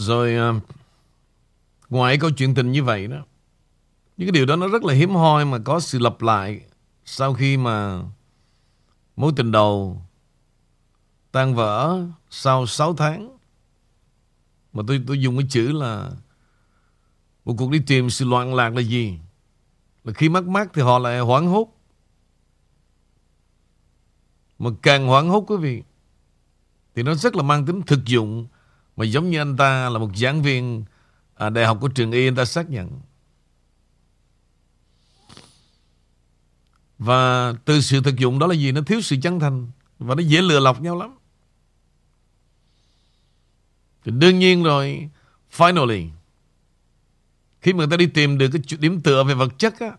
Rồi à, ngoài câu chuyện tình như vậy đó, những cái điều đó nó rất là hiếm hoi mà có sự lặp lại sau khi mà mối tình đầu tan vỡ sau 6 tháng. Mà tôi tôi dùng cái chữ là một cuộc đi tìm sự loạn lạc là gì? Là khi mắc mắc thì họ lại hoảng hốt. Mà càng hoảng hốt quý vị thì nó rất là mang tính thực dụng mà giống như anh ta là một giảng viên à, đại học của trường Y anh ta xác nhận. Và từ sự thực dụng đó là gì? Nó thiếu sự chân thành và nó dễ lừa lọc nhau lắm. Thì đương nhiên rồi Finally Khi mà người ta đi tìm được cái điểm tựa về vật chất á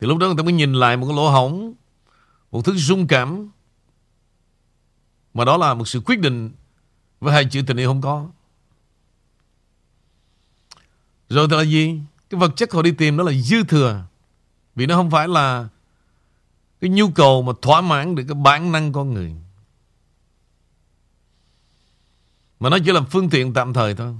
Thì lúc đó người ta mới nhìn lại một cái lỗ hổng Một thứ rung cảm Mà đó là một sự quyết định với hai chữ tình yêu không có. Rồi thì là gì? Cái vật chất họ đi tìm đó là dư thừa. Vì nó không phải là Cái nhu cầu mà thỏa mãn được cái bản năng con người. Mà nó chỉ là phương tiện tạm thời thôi.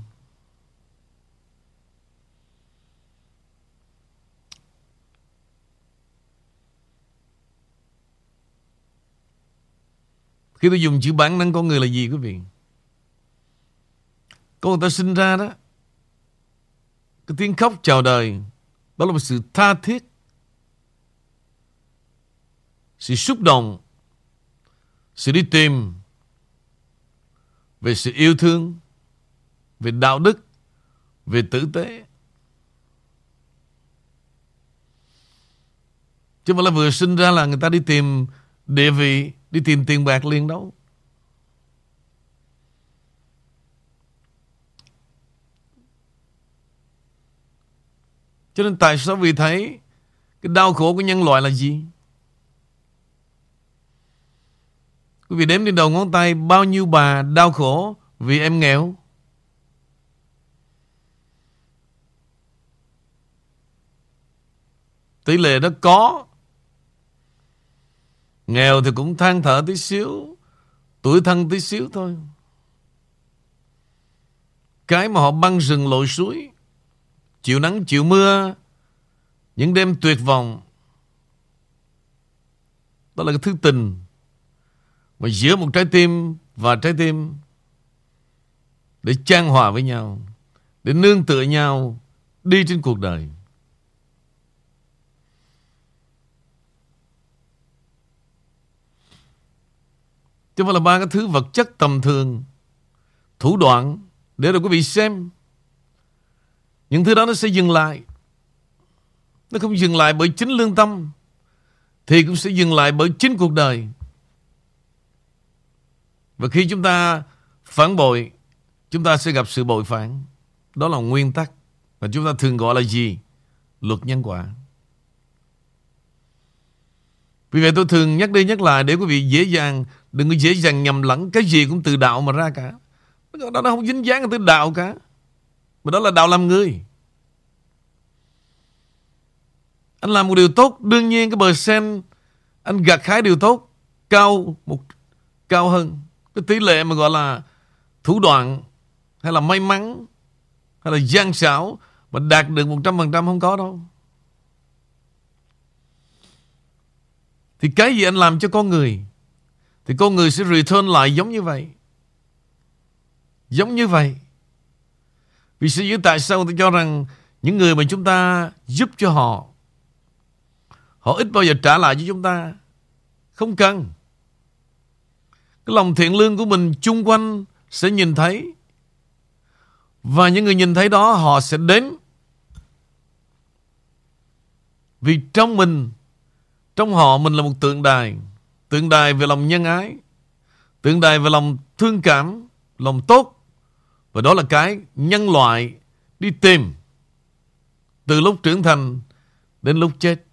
Khi tôi dùng chữ bản năng con người là gì quý vị? Con người ta sinh ra đó Cái tiếng khóc chào đời Đó là một sự tha thiết Sự xúc động Sự đi tìm về sự yêu thương, về đạo đức, về tử tế. Chứ mà là vừa sinh ra là người ta đi tìm địa vị, đi tìm tiền bạc liền đâu. Cho nên tại sao vì thấy cái đau khổ của nhân loại là gì? Quý vị đếm trên đầu ngón tay, bao nhiêu bà đau khổ vì em nghèo? Tỷ lệ đó có. Nghèo thì cũng than thở tí xíu. Tuổi thân tí xíu thôi. Cái mà họ băng rừng lội suối. Chịu nắng chịu mưa. Những đêm tuyệt vọng. Đó là cái thứ tình mà giữa một trái tim và trái tim để trang hòa với nhau, để nương tựa nhau đi trên cuộc đời. Chứ không phải là ba cái thứ vật chất tầm thường, thủ đoạn để rồi quý vị xem. Những thứ đó nó sẽ dừng lại. Nó không dừng lại bởi chính lương tâm, thì cũng sẽ dừng lại bởi chính cuộc đời. Và khi chúng ta phản bội, chúng ta sẽ gặp sự bội phản. Đó là nguyên tắc mà chúng ta thường gọi là gì? Luật nhân quả. Vì vậy tôi thường nhắc đi nhắc lại để quý vị dễ dàng, đừng có dễ dàng nhầm lẫn cái gì cũng từ đạo mà ra cả. Đó nó không dính dáng từ đạo cả. Mà đó là đạo làm người. Anh làm một điều tốt, đương nhiên cái bờ sen anh gặt hái điều tốt cao một cao hơn cái tỷ lệ mà gọi là thủ đoạn hay là may mắn hay là gian xảo mà đạt được 100% không có đâu. Thì cái gì anh làm cho con người thì con người sẽ return lại giống như vậy. Giống như vậy. Vì sự dưới tại sao tôi cho rằng những người mà chúng ta giúp cho họ họ ít bao giờ trả lại cho chúng ta. Không cần. Cái lòng thiện lương của mình chung quanh sẽ nhìn thấy. Và những người nhìn thấy đó họ sẽ đến. Vì trong mình, trong họ mình là một tượng đài. Tượng đài về lòng nhân ái. Tượng đài về lòng thương cảm, lòng tốt. Và đó là cái nhân loại đi tìm. Từ lúc trưởng thành đến lúc chết.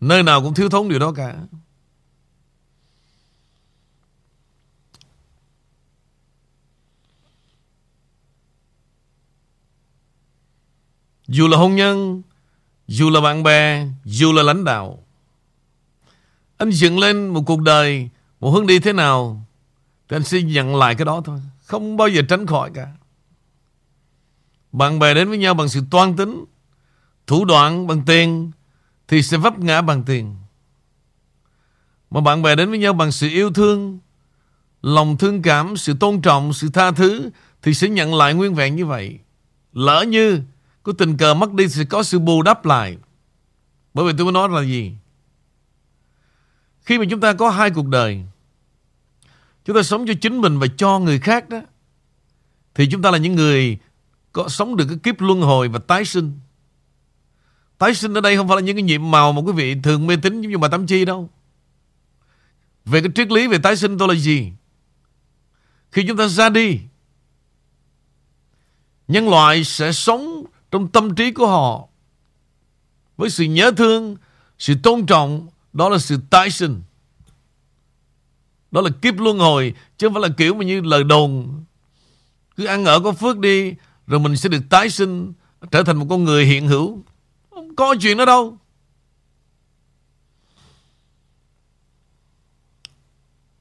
Nơi nào cũng thiếu thốn điều đó cả. Dù là hôn nhân, dù là bạn bè, dù là lãnh đạo. Anh dựng lên một cuộc đời, một hướng đi thế nào, thì anh sẽ nhận lại cái đó thôi. Không bao giờ tránh khỏi cả. Bạn bè đến với nhau bằng sự toan tính, thủ đoạn bằng tiền thì sẽ vấp ngã bằng tiền. Mà bạn bè đến với nhau bằng sự yêu thương, lòng thương cảm, sự tôn trọng, sự tha thứ thì sẽ nhận lại nguyên vẹn như vậy. Lỡ như có tình cờ mất đi thì có sự bù đắp lại. Bởi vì tôi mới nói là gì? Khi mà chúng ta có hai cuộc đời, chúng ta sống cho chính mình và cho người khác đó, thì chúng ta là những người có sống được cái kiếp luân hồi và tái sinh. Tái sinh ở đây không phải là những cái nhiệm màu mà quý vị thường mê tín giống như bà Tám Chi đâu. Về cái triết lý về tái sinh tôi là gì? Khi chúng ta ra đi, nhân loại sẽ sống trong tâm trí của họ với sự nhớ thương, sự tôn trọng, đó là sự tái sinh. Đó là kiếp luân hồi, chứ không phải là kiểu mà như lời đồn. Cứ ăn ở có phước đi, rồi mình sẽ được tái sinh, trở thành một con người hiện hữu. Không có chuyện đó đâu.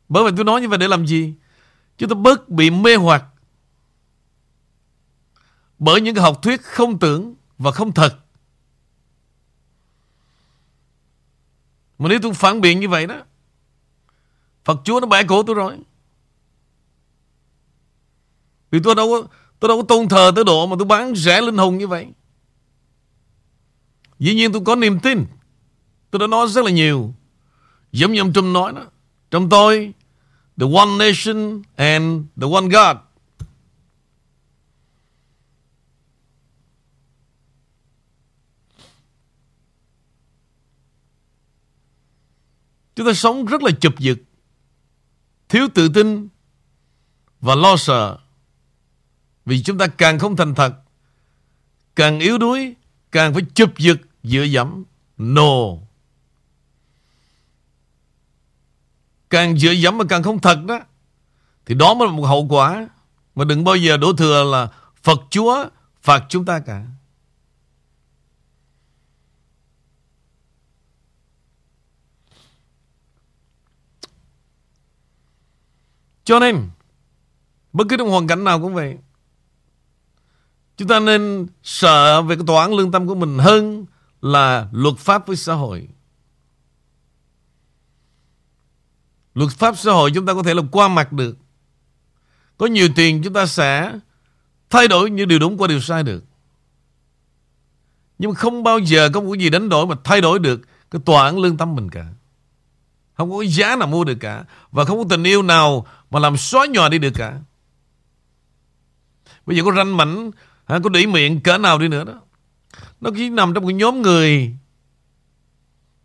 Bởi vậy tôi nói như vậy để làm gì? Chúng ta bớt bị mê hoặc bởi những cái học thuyết không tưởng và không thật. Mà nếu tôi phản biện như vậy đó, Phật Chúa nó bẻ cổ tôi rồi. Vì tôi đâu có tôi đâu có tôn thờ tới độ mà tôi bán rẻ linh hồn như vậy. Dĩ nhiên tôi có niềm tin. Tôi đã nói rất là nhiều. Giống như ông Trump nói đó. Trong tôi, the one nation and the one God. Chúng ta sống rất là chụp giật, thiếu tự tin và lo sợ. Vì chúng ta càng không thành thật, càng yếu đuối, càng phải chụp giật dựa dẫm. No. Càng dựa dẫm mà càng không thật đó, thì đó mới là một hậu quả. Mà đừng bao giờ đổ thừa là Phật Chúa phạt chúng ta cả. Cho nên, Bất cứ trong hoàn cảnh nào cũng vậy, Chúng ta nên sợ về cái tòa án lương tâm của mình hơn là luật pháp với xã hội. Luật pháp xã hội chúng ta có thể là qua mặt được. Có nhiều tiền chúng ta sẽ thay đổi những điều đúng qua điều sai được. Nhưng mà không bao giờ có một cái gì đánh đổi mà thay đổi được cái tòa án lương tâm mình cả. Không có cái giá nào mua được cả. Và không có tình yêu nào mà làm xóa nhòa đi được cả. Bây giờ có ranh mảnh, có đỉ miệng cỡ nào đi nữa đó. Nó chỉ nằm trong một nhóm người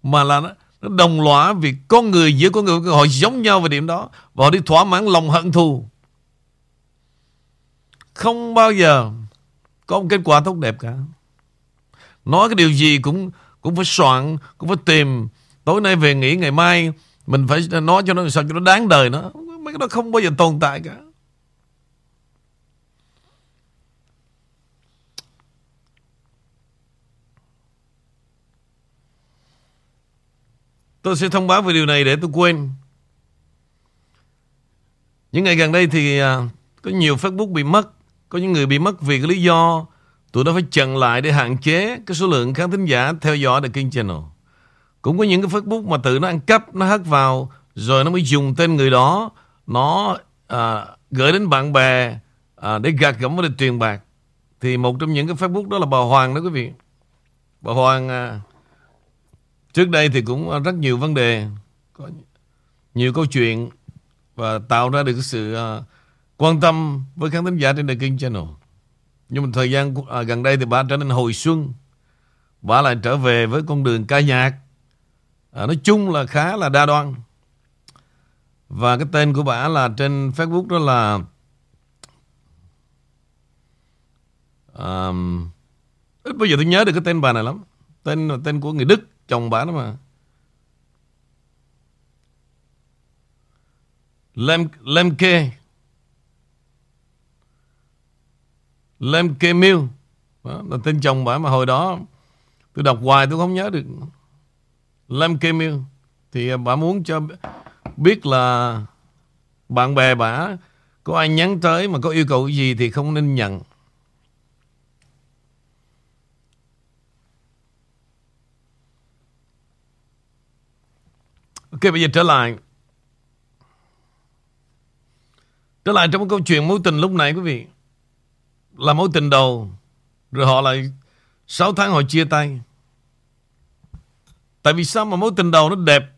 mà là nó, nó đồng lõa vì con người giữa con người họ giống nhau về điểm đó và họ đi thỏa mãn lòng hận thù. Không bao giờ có một kết quả tốt đẹp cả. Nói cái điều gì cũng cũng phải soạn, cũng phải tìm. Tối nay về nghỉ ngày mai mình phải nói cho nó sao cho nó đáng đời nó. Mấy cái đó không bao giờ tồn tại cả. Tôi sẽ thông báo về điều này để tôi quên. Những ngày gần đây thì à, có nhiều Facebook bị mất. Có những người bị mất vì cái lý do tụi nó phải chặn lại để hạn chế cái số lượng khán thính giả theo dõi The King Channel. Cũng có những cái Facebook mà tự nó ăn cắp, nó hắt vào rồi nó mới dùng tên người đó nó à, gửi đến bạn bè à, để gạt gẫm để truyền bạc. Thì một trong những cái Facebook đó là bà Hoàng đó quý vị. Bà Hoàng à, Trước đây thì cũng rất nhiều vấn đề, có nhiều câu chuyện và tạo ra được sự à, quan tâm với khán thính giả trên The King Channel. Nhưng mà thời gian à, gần đây thì bà trở nên hồi xuân. Bà lại trở về với con đường ca nhạc. à, nói chung là khá là đa đoan. Và cái tên của bà là trên Facebook đó là um, ít bây giờ tôi nhớ được cái tên bà này lắm. Tên tên của người Đức Chồng bà đó mà. Lem, Lemke. Lemke Mill. Đó là tên chồng bà mà hồi đó tôi đọc hoài tôi không nhớ được. Lemke Mill. Thì bà muốn cho biết là bạn bè bả Có ai nhắn tới mà có yêu cầu gì thì không nên nhận. Ok, bây giờ trở lại. Trở lại trong câu chuyện mối tình lúc nãy quý vị. Là mối tình đầu. Rồi họ lại 6 tháng họ chia tay. Tại vì sao mà mối tình đầu nó đẹp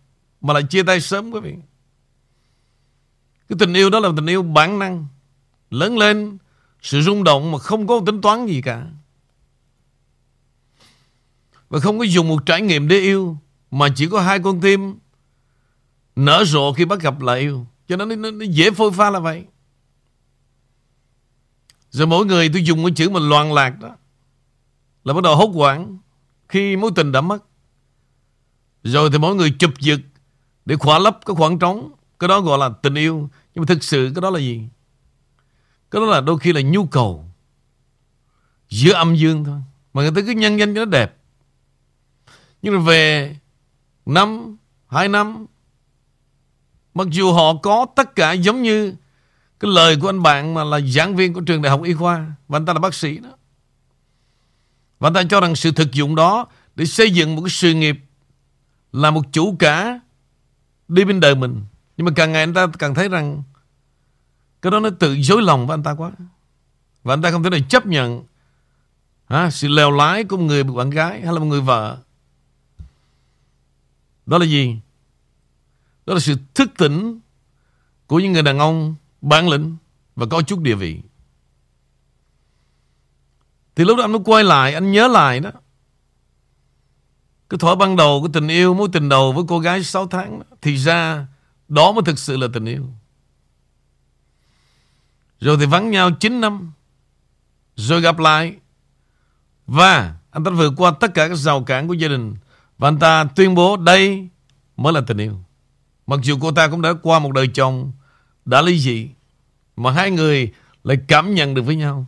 mà lại chia tay sớm quý vị? Cái tình yêu đó là tình yêu bản năng. Lớn lên sự rung động mà không có tính toán gì cả. Và không có dùng một trải nghiệm để yêu mà chỉ có hai con tim nở rộ khi bắt gặp lại yêu. Cho nên nó, nó, dễ phôi pha là vậy. Rồi mỗi người tôi dùng cái chữ mà loạn lạc đó là bắt đầu hốt hoảng khi mối tình đã mất. Rồi thì mỗi người chụp giật để khỏa lấp cái khoảng trống. Cái đó gọi là tình yêu. Nhưng mà thực sự cái đó là gì? Cái đó là đôi khi là nhu cầu giữa âm dương thôi. Mà người ta cứ nhân danh cho nó đẹp. Nhưng mà về năm, hai năm, mặc dù họ có tất cả giống như cái lời của anh bạn mà là giảng viên của trường đại học y khoa và anh ta là bác sĩ đó. Và anh ta cho rằng sự thực dụng đó để xây dựng một cái sự nghiệp là một chủ cả đi bên đời mình. Nhưng mà càng ngày anh ta càng thấy rằng cái đó nó tự dối lòng với anh ta quá. Và anh ta không thể nào chấp nhận ha, sự lèo lái của một người bạn gái hay là một người vợ. Đó là gì? Đó là sự thức tỉnh của những người đàn ông bản lĩnh và có chút địa vị. Thì lúc đó anh mới quay lại, anh nhớ lại đó. Cái thuở ban đầu của tình yêu, mối tình đầu với cô gái 6 tháng Thì ra đó mới thực sự là tình yêu. Rồi thì vắng nhau 9 năm Rồi gặp lại. Và anh ta vượt qua tất cả các rào cản của gia đình. Và anh ta tuyên bố đây mới là tình yêu. Mặc dù cô ta cũng đã qua một đời chồng Đã ly dị Mà hai người lại cảm nhận được với nhau.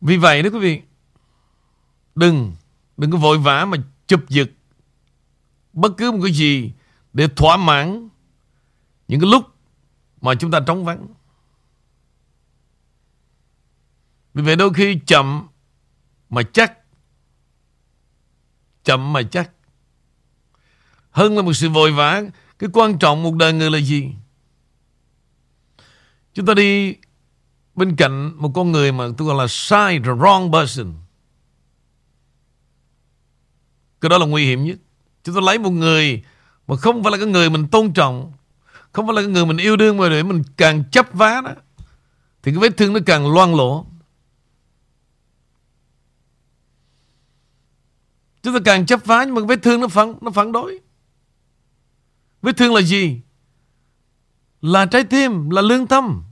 Vì vậy đó quý vị Đừng Đừng có vội vã mà chụp giật Bất cứ một cái gì Để thỏa mãn Những cái lúc Mà chúng ta trống vắng. Vì vậy đôi khi chậm Mà chắc, Chậm mà chắc. Hơn là một sự vội vã, Cái quan trọng một đời người là gì? Chúng ta đi Bên cạnh một con người mà tôi gọi là sai the wrong person cái đó là nguy hiểm nhất. Chúng ta lấy một người mà không phải là cái người mình tôn trọng, không phải là cái người mình yêu đương mà để mình càng chấp vá đó, thì cái vết thương nó càng loang lỗ Chúng ta càng chấp vá nhưng mà vết thương nó phản, nó phản đối. Vết thương là gì? Là trái tim, là lương tâm.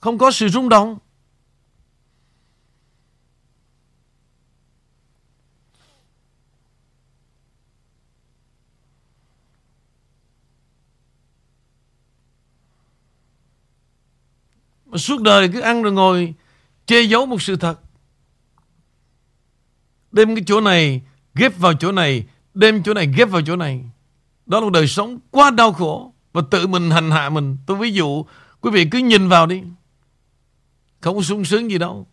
Không có sự rung động. Mà suốt đời cứ ăn rồi ngồi, Che giấu một sự thật. Đem cái chỗ này Ghép vào chỗ này, Đem chỗ này ghép vào chỗ này. Đó là một đời sống quá đau khổ Và tự mình hành hạ mình. Tôi ví dụ, Quý vị cứ nhìn vào đi. Không có sung sướng gì đâu.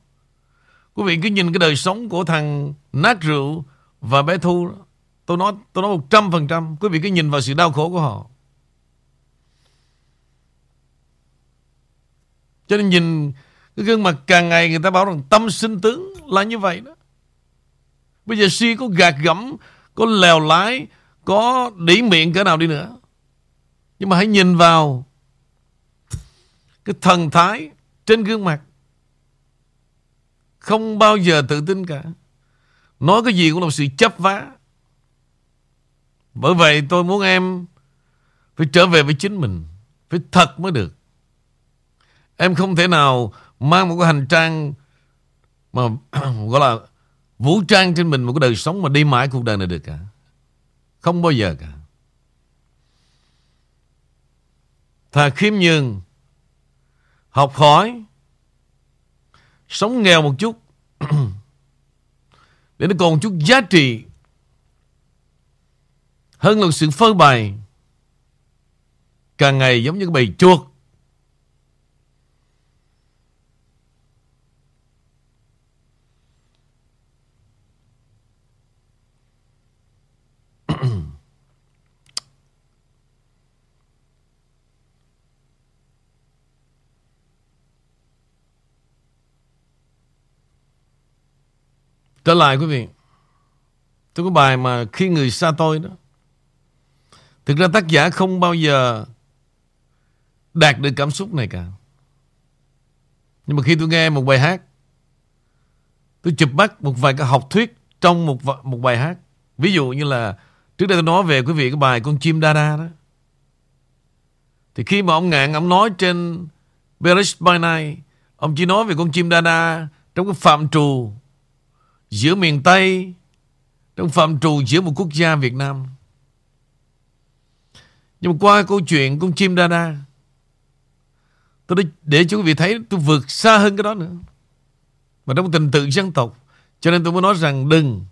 Quý vị cứ nhìn cái đời sống của thằng nát rượu và bé Thu Tôi nói tôi nói một trăm phần trăm, Quý vị cứ nhìn vào sự đau khổ của họ. Cho nên nhìn cái gương mặt càng ngày người ta bảo rằng tâm sinh tướng là như vậy đó. Bây giờ si có gạt gẫm, có lèo lái, có đỉ miệng cỡ nào đi nữa. Nhưng mà hãy nhìn vào cái thần thái trên gương mặt. Không bao giờ tự tin cả. Nói cái gì cũng là sự chấp vá. Bởi vậy tôi muốn em phải trở về với chính mình. Phải thật mới được. Em không thể nào mang một cái hành trang mà gọi là vũ trang trên mình một cái đời sống mà đi mãi cuộc đời này được cả. Không bao giờ cả. Thà khiêm nhường, học hỏi, sống nghèo một chút để nó còn một chút giá trị hơn là sự phơi bày Càng ngày giống như cái bầy chuột Trở lại quý vị. Tôi có bài mà khi người xa tôi đó. Thực ra tác giả không bao giờ Đạt được cảm xúc này cả. Nhưng mà khi tôi nghe một bài hát, Tôi chụp bắt một vài cái học thuyết Trong một một bài hát. Ví dụ như là Trước đây tôi nói về quý vị cái bài Con chim đa đa đó. Thì khi mà ông Ngạn, Ông nói trên Bearish by Night, Ông chỉ nói về con chim đa đa Trong cái phạm trù giữa miền Tây trong phạm trù giữa một quốc gia Việt Nam. Nhưng mà qua câu chuyện con chim đa đa tôi để, để cho quý vị thấy tôi vượt xa hơn cái đó nữa. Mà trong tình tự dân tộc cho nên tôi mới nói rằng đừng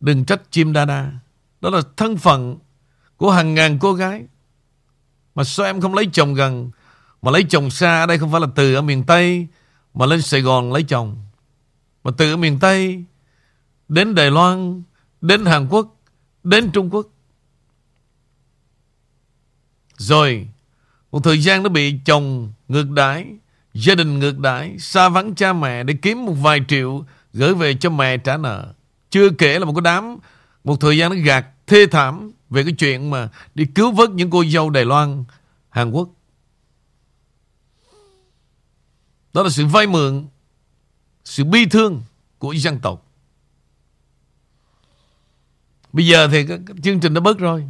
đừng trách chim đa đa. Đó là thân phận của hàng ngàn cô gái. Mà sao em không lấy chồng gần mà lấy chồng xa ở đây không phải là từ ở miền Tây mà lên Sài Gòn lấy chồng. Mà từ miền Tây đến Đài Loan, đến Hàn Quốc, đến Trung Quốc. Rồi, một thời gian nó bị chồng ngược đãi, gia đình ngược đãi, xa vắng cha mẹ để kiếm một vài triệu gửi về cho mẹ trả nợ. Chưa kể là một cái đám, một thời gian nó gạt thê thảm về cái chuyện mà đi cứu vớt những cô dâu Đài Loan, Hàn Quốc. Đó là sự vay mượn, sự bi thương của dân tộc. Bây giờ thì cái, cái chương trình nó bớt rồi.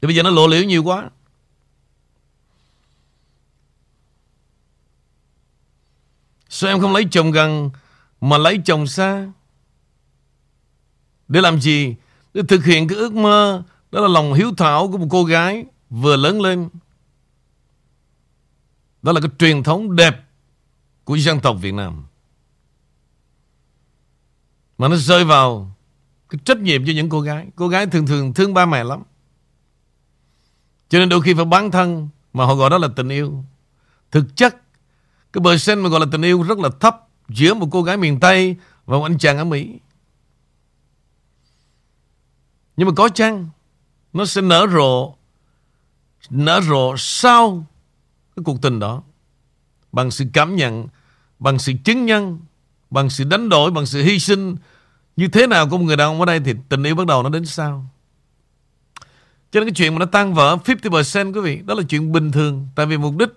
Thì bây giờ nó lộ liễu nhiều quá. Sao em không lấy chồng gần Mà lấy chồng xa? Để làm gì? Để thực hiện cái ước mơ Đó là lòng hiếu thảo của một cô gái Vừa lớn lên. Đó là cái truyền thống đẹp Của dân tộc Việt Nam mà nó rơi vào cái trách nhiệm cho những cô gái. Cô gái thường thường thương ba mẹ lắm. Cho nên đôi khi phải bán thân mà họ gọi đó là tình yêu. Thực chất, cái bờ sen mà gọi là tình yêu rất là thấp giữa một cô gái miền Tây và một anh chàng ở Mỹ. Nhưng mà có chăng nó sẽ nở rộ nở rộ sau cái cuộc tình đó. Bằng sự cảm nhận, bằng sự chứng nhân Bằng sự đánh đổi, bằng sự hy sinh Như thế nào của một người đàn ông ở đây Thì tình yêu bắt đầu nó đến sau. Cho nên cái chuyện mà nó tan vỡ 50% quý vị Đó là chuyện bình thường. Tại vì mục đích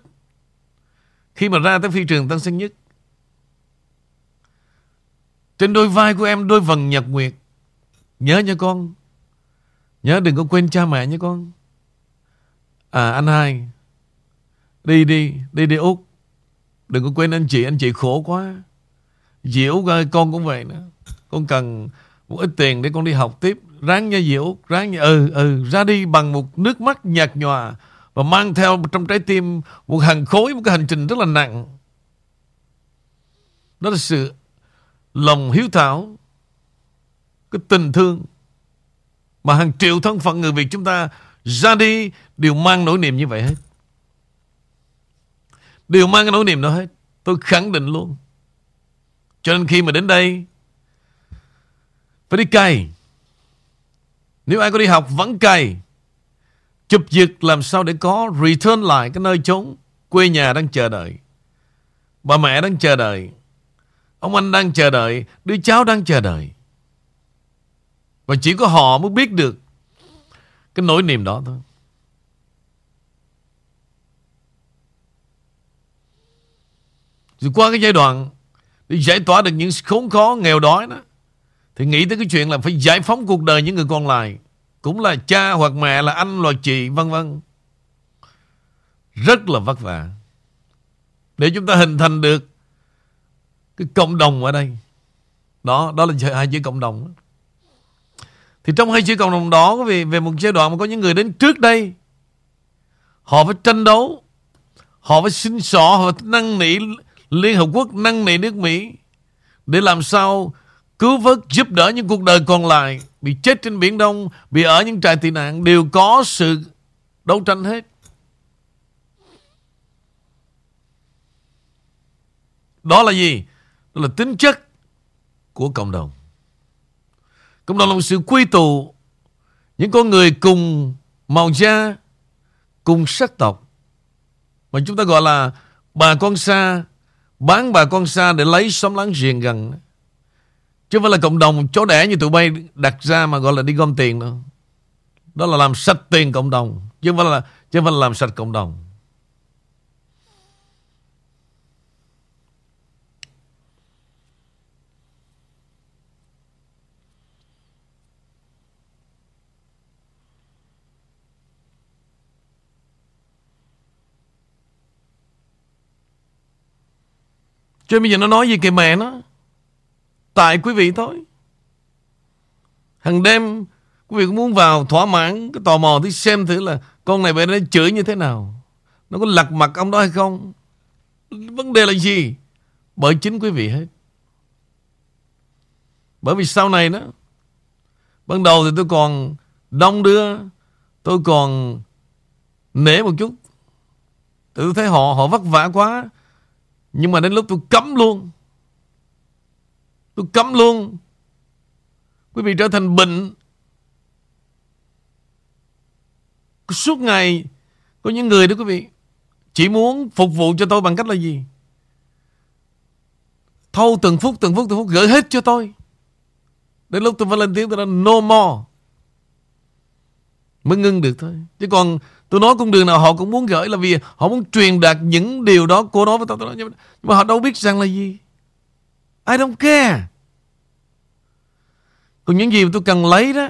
Khi mà ra tới phi trường Tân Sơn Nhất Trên đôi vai của em Đôi vần nhật nguyệt Nhớ nha con Nhớ đừng có quên cha mẹ nha con. À anh hai Đi đi Đi đi Úc. Đừng có quên anh chị Anh chị khổ quá. Diễu ơi, con cũng vậy nữa Con cần một ít tiền để con đi học tiếp. Ráng nha Diễu Ráng nha. Ừ ừ Ra đi bằng một nước mắt nhạt nhòa Và mang theo trong trái tim Một hàng khối, Một cái hành trình rất là nặng. Đó là sự Lòng hiếu thảo, Cái tình thương Mà hàng triệu thân phận người Việt chúng ta Ra đi đều mang nỗi niềm như vậy hết. Đều mang cái nỗi niềm đó hết. Tôi khẳng định luôn. Cho nên khi mà đến đây, Phải đi cày. Nếu ai có đi học vẫn cày. Chụp giật làm sao để có Return lại cái nơi chốn Quê nhà đang chờ đợi. Bà mẹ đang chờ đợi. Ông anh đang chờ đợi. Đứa cháu đang chờ đợi. Và chỉ có họ mới biết được Cái nỗi niềm đó thôi. Rồi qua cái giai đoạn để giải tỏa được những khốn khó, nghèo đói đó, thì nghĩ tới cái chuyện là phải giải phóng cuộc đời những người còn lại, cũng là cha hoặc mẹ, là anh, là chị, vân vân. Rất là vất vả. Để chúng ta hình thành được cái cộng đồng ở đây. Đó đó là hai chữ cộng đồng thì trong hai chữ cộng đồng đó về về một giai đoạn mà có những người đến trước đây, họ phải tranh đấu, họ phải xin xỏ, họ phải năn nỉ Liên Hợp Quốc năn nỉ nước Mỹ để làm sao cứu vớt giúp đỡ những cuộc đời còn lại bị chết trên Biển Đông, bị ở những trại tị nạn đều có sự đấu tranh hết. Đó là gì? Đó là tính chất của cộng đồng. Cộng đồng là một sự quy tụ những con người cùng màu da, cùng sắc tộc. Mà chúng ta gọi là bà con xa, bán bà con xa để lấy xóm láng giềng gần. Chứ không phải là cộng đồng chó đẻ như tụi bay đặt ra mà gọi là đi gom tiền đâu. Đó là làm sạch tiền cộng đồng. Chứ không phải là, chứ không phải là làm sạch cộng đồng. Cho nên bây giờ nó nói gì kìa mẹ nó. Tại quý vị thôi. Hằng đêm, Quý vị cũng muốn vào thỏa mãn Cái tò mò thì xem thử là Con này về nó chửi như thế nào. Nó có lật mặt ông đó hay không? Vấn đề là gì? Bởi chính quý vị hết. Bởi vì sau này đó, Ban đầu thì tôi còn Đông đưa, Tôi còn Nể một chút. Tôi thấy họ họ vất vả quá. Nhưng mà đến lúc tôi cấm luôn. Tôi cấm luôn. Quý vị trở thành bệnh. Suốt ngày, Có những người đó quý vị, Chỉ muốn phục vụ cho tôi bằng cách là gì? Thâu từng phút từng phút từng phút, Gửi hết cho tôi. Đến lúc tôi phải lên tiếng tôi nói no more. Mới ngưng được thôi. Chứ còn tôi nói con đường nào họ cũng muốn gửi Là vì họ muốn truyền đạt những điều đó Cô nói với tôi, tôi nói, Nhưng mà họ đâu biết rằng là gì I don't care. Còn những gì mà tôi cần lấy đó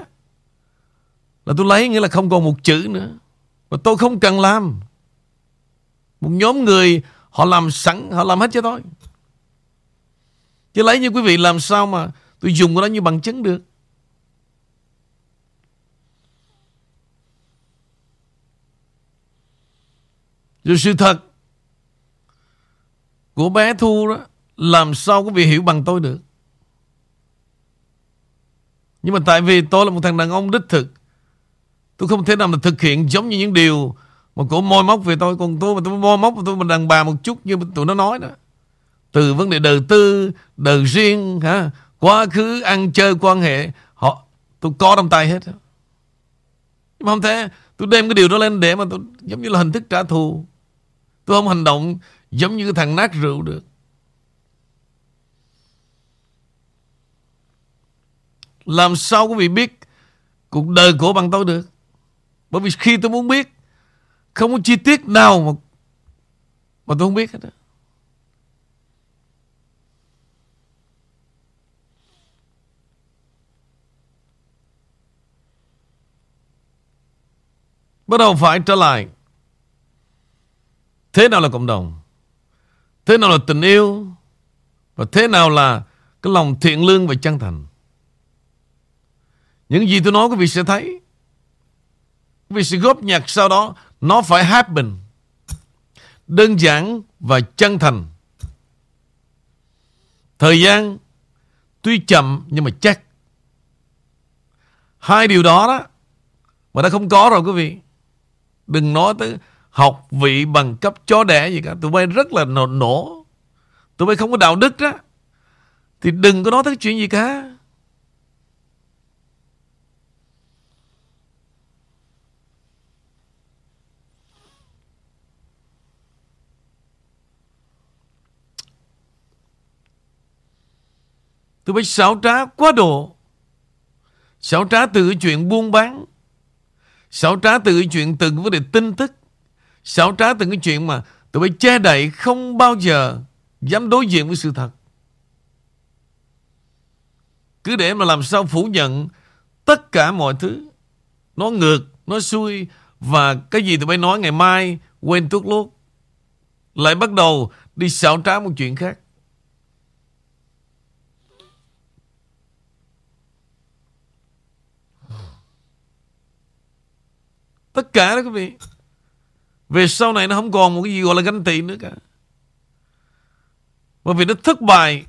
là tôi lấy nghĩa là không còn một chữ nữa. Và tôi không cần làm. Một nhóm người họ làm sẵn, họ làm hết cho tôi. Chứ lấy như quý vị làm sao mà tôi dùng cái đó như bằng chứng được. Rồi sự thật của bé Thu đó làm sao có vị hiểu bằng tôi được. Nhưng mà tại vì tôi là một thằng đàn ông đích thực Tôi không thể nào mà thực hiện giống như những điều Mà cổ môi móc về tôi. Còn tôi mà tôi môi móc tôi mà đàn bà một chút Như tụi nó nói đó Từ vấn đề đời tư, đời riêng ha, Quá khứ, ăn chơi, quan hệ họ Tôi có trong tay hết. Nhưng mà không thể Tôi đem cái điều đó lên để mà tôi Giống như là hình thức trả thù. Tôi không hành động giống như cái thằng nát rượu được Làm sao quý vị biết cuộc đời của bằng tôi được? Bởi vì khi tôi muốn biết, không có chi tiết nào mà, mà tôi không biết hết đó. Bắt đầu phải trở lại Thế nào là cộng đồng Thế nào là tình yêu Và thế nào là Cái lòng thiện lương và chân thành những gì tôi nói, quý vị sẽ thấy. Quý vị sẽ góp nhặt sau đó. Nó phải happen. Đơn giản và chân thành. Thời gian tuy chậm nhưng mà chắc. Hai điều đó đó, mà đã không có rồi, quý vị. Đừng nói tới học vị bằng cấp chó đẻ gì cả. Tụi bay rất là nổ nổ. Tụi bay không có đạo đức đó. Thì đừng có nói tới chuyện gì cả. tụi bay xảo trá quá độ. Xảo trá từ cái chuyện buôn bán. Xảo trá từ cái chuyện từng vấn đề tin tức. Xảo trá từ cái chuyện mà tụi bay che đậy không bao giờ dám đối diện với sự thật. Cứ để mà làm sao phủ nhận tất cả mọi thứ. Nó ngược, nó xuôi. Và cái gì tụi bay nói ngày mai quên tuốt lốt. Lại bắt đầu đi xảo trá một chuyện khác. Tất cả đó quý vị về sau này nó không còn một cái gì gọi là ganh tị nữa cả. Bởi vì nó thất bại,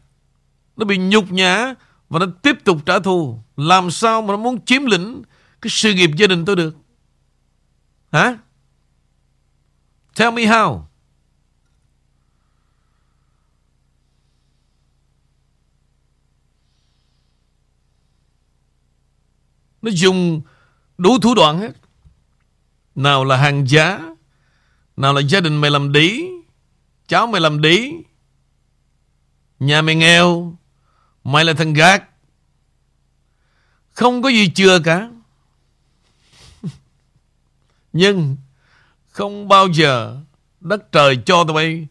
Nó bị nhục nhã Và nó tiếp tục trả thù. Làm sao mà nó muốn chiếm lĩnh Cái sự nghiệp gia đình tôi được? Hả? Tell me how. Nó dùng đủ thủ đoạn hết. Nào là hàng giá nào là gia đình mày làm đĩ, Cháu mày làm đĩ, Nhà mày nghèo, Mày là thằng gác. Không có gì chưa cả. Nhưng Không bao giờ Đất trời cho tụi bay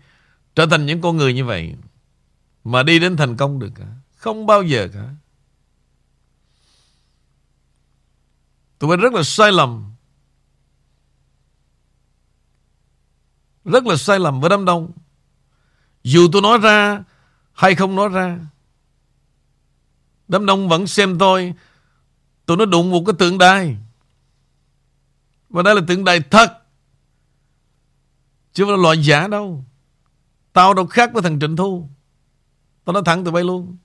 Trở thành những con người như vậy Mà đi đến thành công được cả. Không bao giờ cả. Tụi bay rất là sai lầm. Rất là sai lầm với đám đông. Dù tôi nói ra Hay không nói ra, Đám đông vẫn xem tôi. Tụi nó đụng một cái tượng đài. Và đây là tượng đài thật. Chứ không là loại giả đâu. Tao đâu khác với thằng Trịnh Thu. Tao nói thẳng từ bay luôn.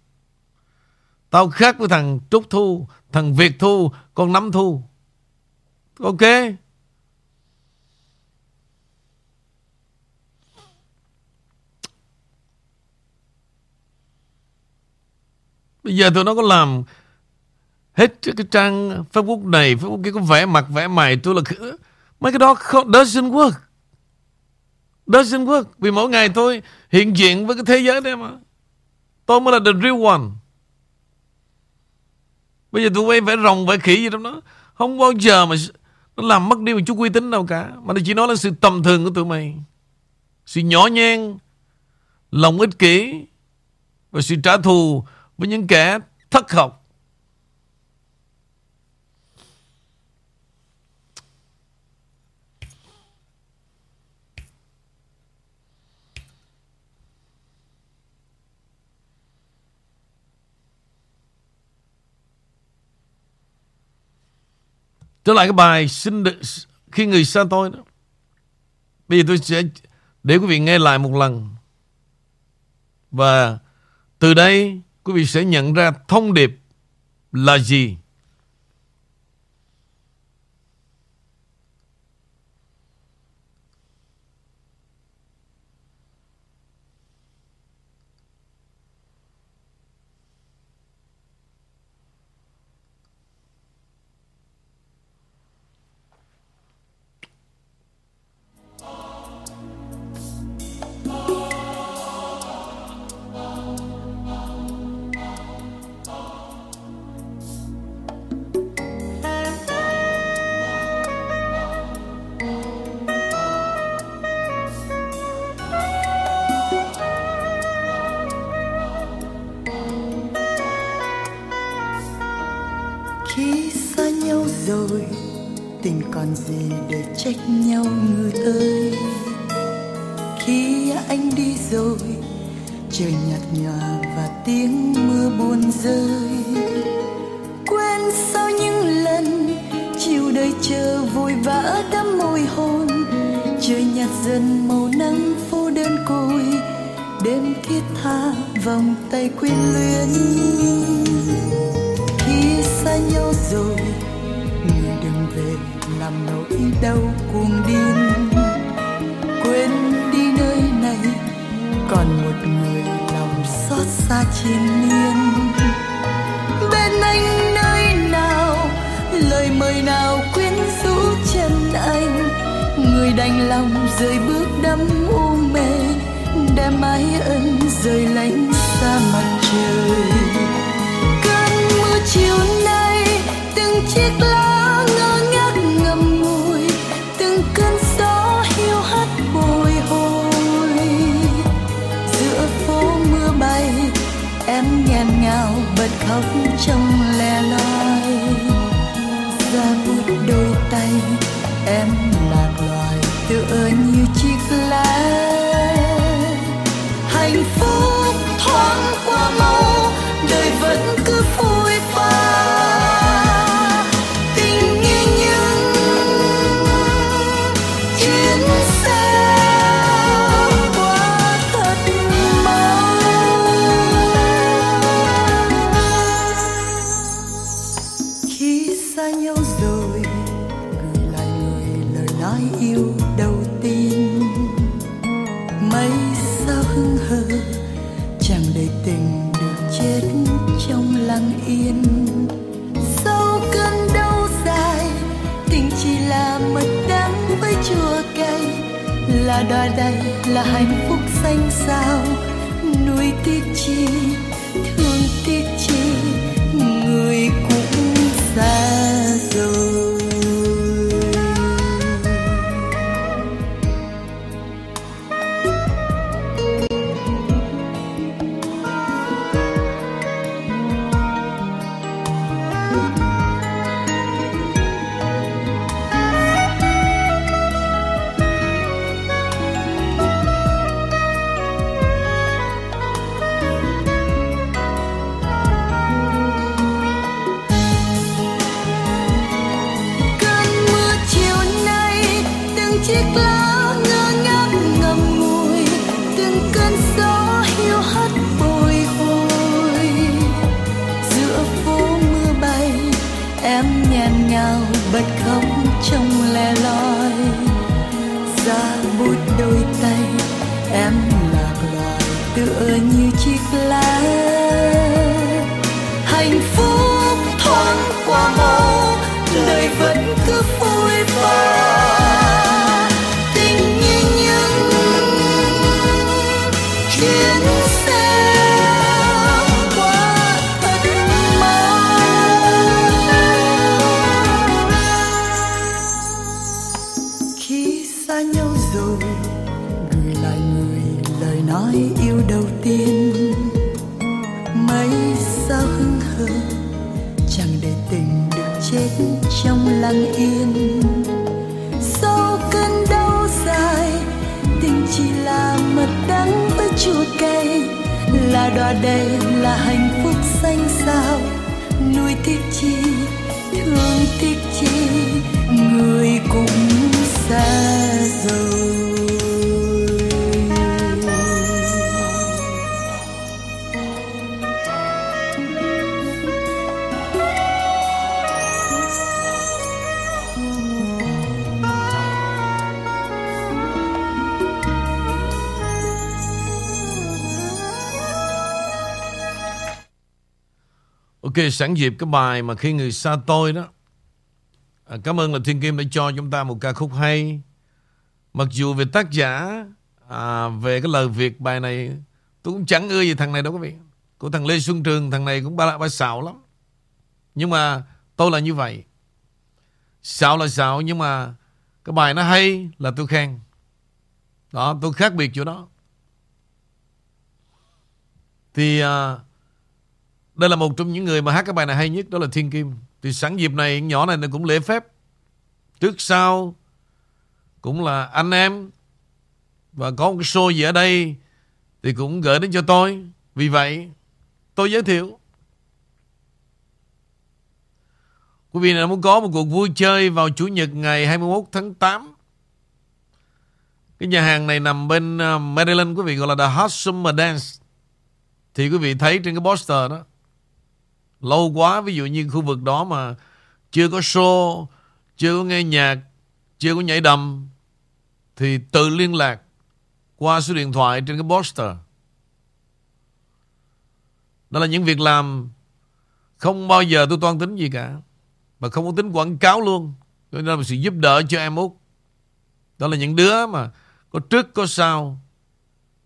Tao khác với thằng Trúc Thu, Thằng Việt Thu, Con Nắm Thu. Ok? Bây giờ tụi nó có làm Hết cái trang Facebook này Facebook kia có vẽ mặt vẽ mày Tôi là Mấy cái đó không, doesn't work. Doesn't work. Vì mỗi ngày tôi hiện diện với cái thế giới này mà. Tôi mới là the real one. Bây giờ tụi quay vẽ rồng vẽ khỉ gì trong đó Không bao giờ mà Nó làm mất đi một chút uy tín đâu cả. Mà nó chỉ nói là sự tầm thường của tụi mày. Sự nhỏ nhen Lòng ích kỷ Và sự trả thù với những kẻ thất học Trở lại cái bài xin được, khi người xa tôi đó. Bây giờ tôi sẽ để quý vị nghe lại một lần. Và từ đây quý vị sẽ nhận ra thông điệp là gì. Kia sẵn dịp cái bài mà khi người xa tôi đó. À, cảm ơn là Thiên Kim đã cho chúng ta một ca khúc hay. Mặc dù về tác giả, à, về cái lời Việt bài này, tôi cũng chẳng ưa gì thằng này đâu quý vị. Của thằng Lê Xuân Trường, thằng này cũng ba, ba xạo lắm. Nhưng mà tôi là như vậy. Xạo là xạo, nhưng mà cái bài nó hay là tôi khen. Đó, tôi khác biệt chỗ đó. Thì... À, đây là một trong những người mà hát cái bài này hay nhất, Đó là Thiên Kim. Thì sẵn dịp này nhỏ này nó cũng lễ phép. Trước sau Cũng là anh em. Và có một cái show gì ở đây Thì cũng gửi đến cho tôi. Vì vậy, tôi giới thiệu. Quý vị nào muốn có một cuộc vui chơi Vào Chủ nhật ngày 21 tháng 8 Cái nhà hàng này nằm bên à, Maryland, Quý vị gọi là The Hot Summer Dance Thì quý vị thấy trên cái poster đó Lâu quá ví dụ như khu vực đó mà chưa có show, chưa có nghe nhạc, chưa có nhảy đầm thì tự liên lạc qua số điện thoại trên cái poster. Đó là những việc làm không bao giờ tôi toan tính gì cả. mà không có tính quảng cáo luôn. Cho nên là sự giúp đỡ cho em út Đó là những đứa mà có trước có sau.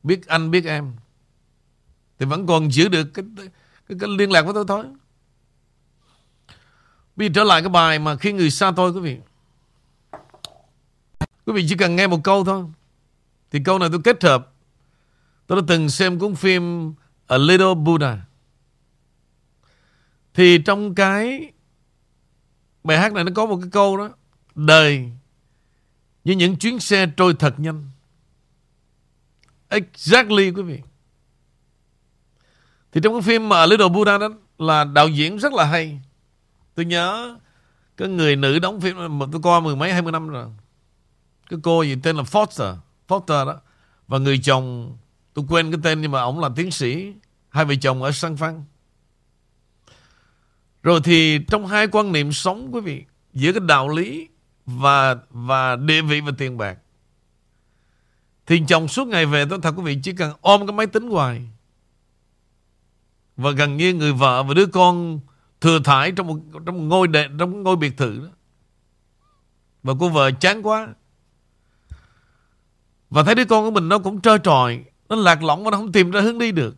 Biết anh biết em. Thì vẫn còn giữ được cái, cái, cái liên lạc với tôi thôi. Bây giờ trở lại cái bài mà khi người xa tôi, quý vị. Quý vị chỉ cần nghe một câu thôi. Thì câu này tôi kết hợp. Tôi đã từng xem cuốn phim A Little Buddha. Thì trong cái bài hát này nó có một cái câu đó. Đời như những chuyến xe trôi thật nhanh. Exactly, quý vị. Thì trong cái phim mà A Little Buddha đó là đạo diễn rất là hay. Tôi nhớ, cái người nữ đóng phim mà tôi coi mười mấy, hai mươi năm rồi. Cái cô gì tên là Foster. Foster đó. Và người chồng, tôi quên cái tên nhưng mà ổng là tiến sĩ. Hai vợ chồng ở San Phan. Rồi thì trong hai quan niệm sống, quý vị, giữa cái đạo lý và và địa vị và tiền bạc. Thì chồng suốt ngày về tôi thật quý vị, chỉ cần ôm cái máy tính hoài. Và gần như người vợ và đứa con thừa thải trong một, trong một ngôi đệ, trong một ngôi biệt thự đó. Và cô vợ chán quá. Và thấy đứa con của mình nó cũng trơ tròi, nó lạc lõng và nó không tìm ra hướng đi được.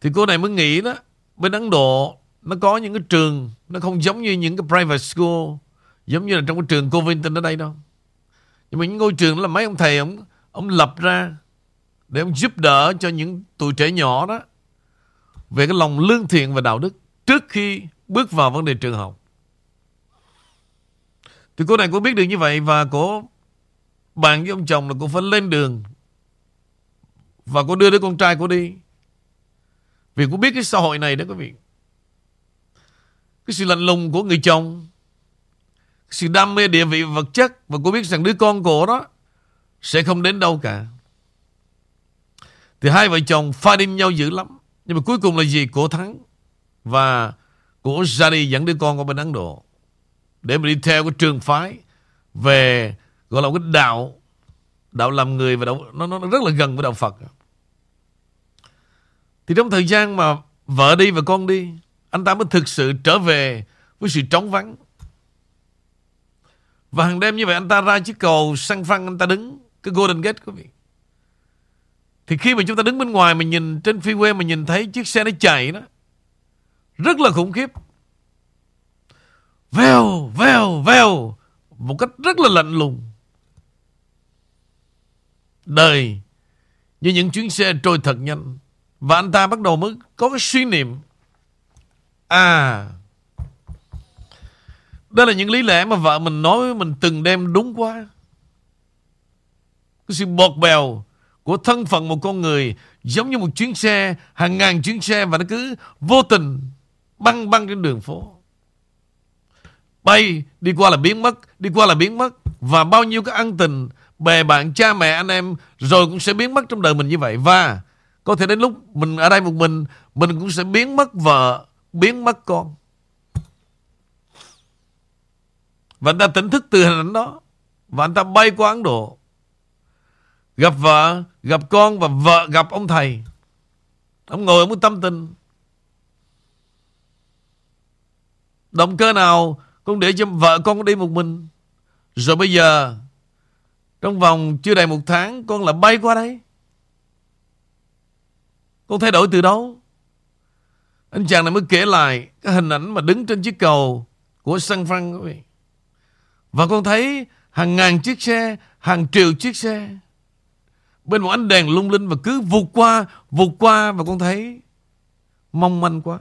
Thì cô này mới nghĩ đó, bên Ấn Độ nó có những cái trường nó không giống như những cái private school giống như là trong cái trường Covington ở đây đâu. Nhưng mà những ngôi trường đó là mấy ông thầy ông ông lập ra để ông giúp đỡ cho những tuổi trẻ nhỏ đó về cái lòng lương thiện và đạo đức trước khi bước vào vấn đề trường học. Thì cô này cũng biết được như vậy và cô, bạn với ông chồng là cô phải lên đường và cô đưa đứa con trai cô đi. Vì cô biết cái xã hội này đó quý vị. Cái sự lạnh lùng của người chồng sự đam mê địa vị vật chất và cô biết rằng đứa con của đó sẽ không đến đâu cả. Thì hai vợ chồng pha đêm nhau dữ lắm. Nhưng mà cuối cùng là gì? Cổ thắng. Và cổ ra đi dẫn đứa con qua bên Ấn Độ. Để mà đi theo cái trường phái về gọi là cái đạo đạo làm người và đạo nó, nó rất là gần với đạo Phật. Thì trong thời gian mà vợ đi và con đi, anh ta mới thực sự trở về với sự trống vắng. Và hàng đêm như vậy anh ta ra chiếc cầu sang Phăng anh ta đứng cái Golden Gate quý vị. Thì khi mà chúng ta đứng bên ngoài mình nhìn trên phi quê mình nhìn thấy chiếc xe nó chạy đó. Rất là khủng khiếp. Vèo, vèo, vèo. Một cách rất là lạnh lùng. Đời như những chuyến xe trôi thật nhanh. Và anh ta bắt đầu mới có cái suy niệm. À, đây là những lý lẽ mà vợ mình nói với mình từng đem đúng quá. Cái sự bọt bèo của thân phận một con người giống như một chuyến xe, hàng ngàn chuyến xe và nó cứ vô tình băng băng trên đường phố. Bay, đi qua là biến mất, đi qua là biến mất. Và bao nhiêu cái ân tình, bè bạn, cha mẹ, anh em rồi cũng sẽ biến mất trong đời mình như vậy. Và có thể đến lúc mình ở đây một mình, mình cũng sẽ biến mất vợ, biến mất con. Và anh ta tỉnh thức từ hình ảnh đó Và anh ta bay qua Ấn Độ Gặp vợ Gặp con và vợ gặp ông thầy. Ông ngồi ông tâm tình. Động cơ nào Con để cho vợ con đi một mình. Rồi bây giờ Trong vòng chưa đầy một tháng Con lại bay qua đây. Con thay đổi từ đâu? Anh chàng này mới kể lại Cái hình ảnh mà đứng trên chiếc cầu Của San Fran và con thấy hàng ngàn chiếc xe, hàng triệu chiếc xe. Bên một ánh đèn lung linh và cứ vụt qua, vụt qua và con thấy mong manh quá.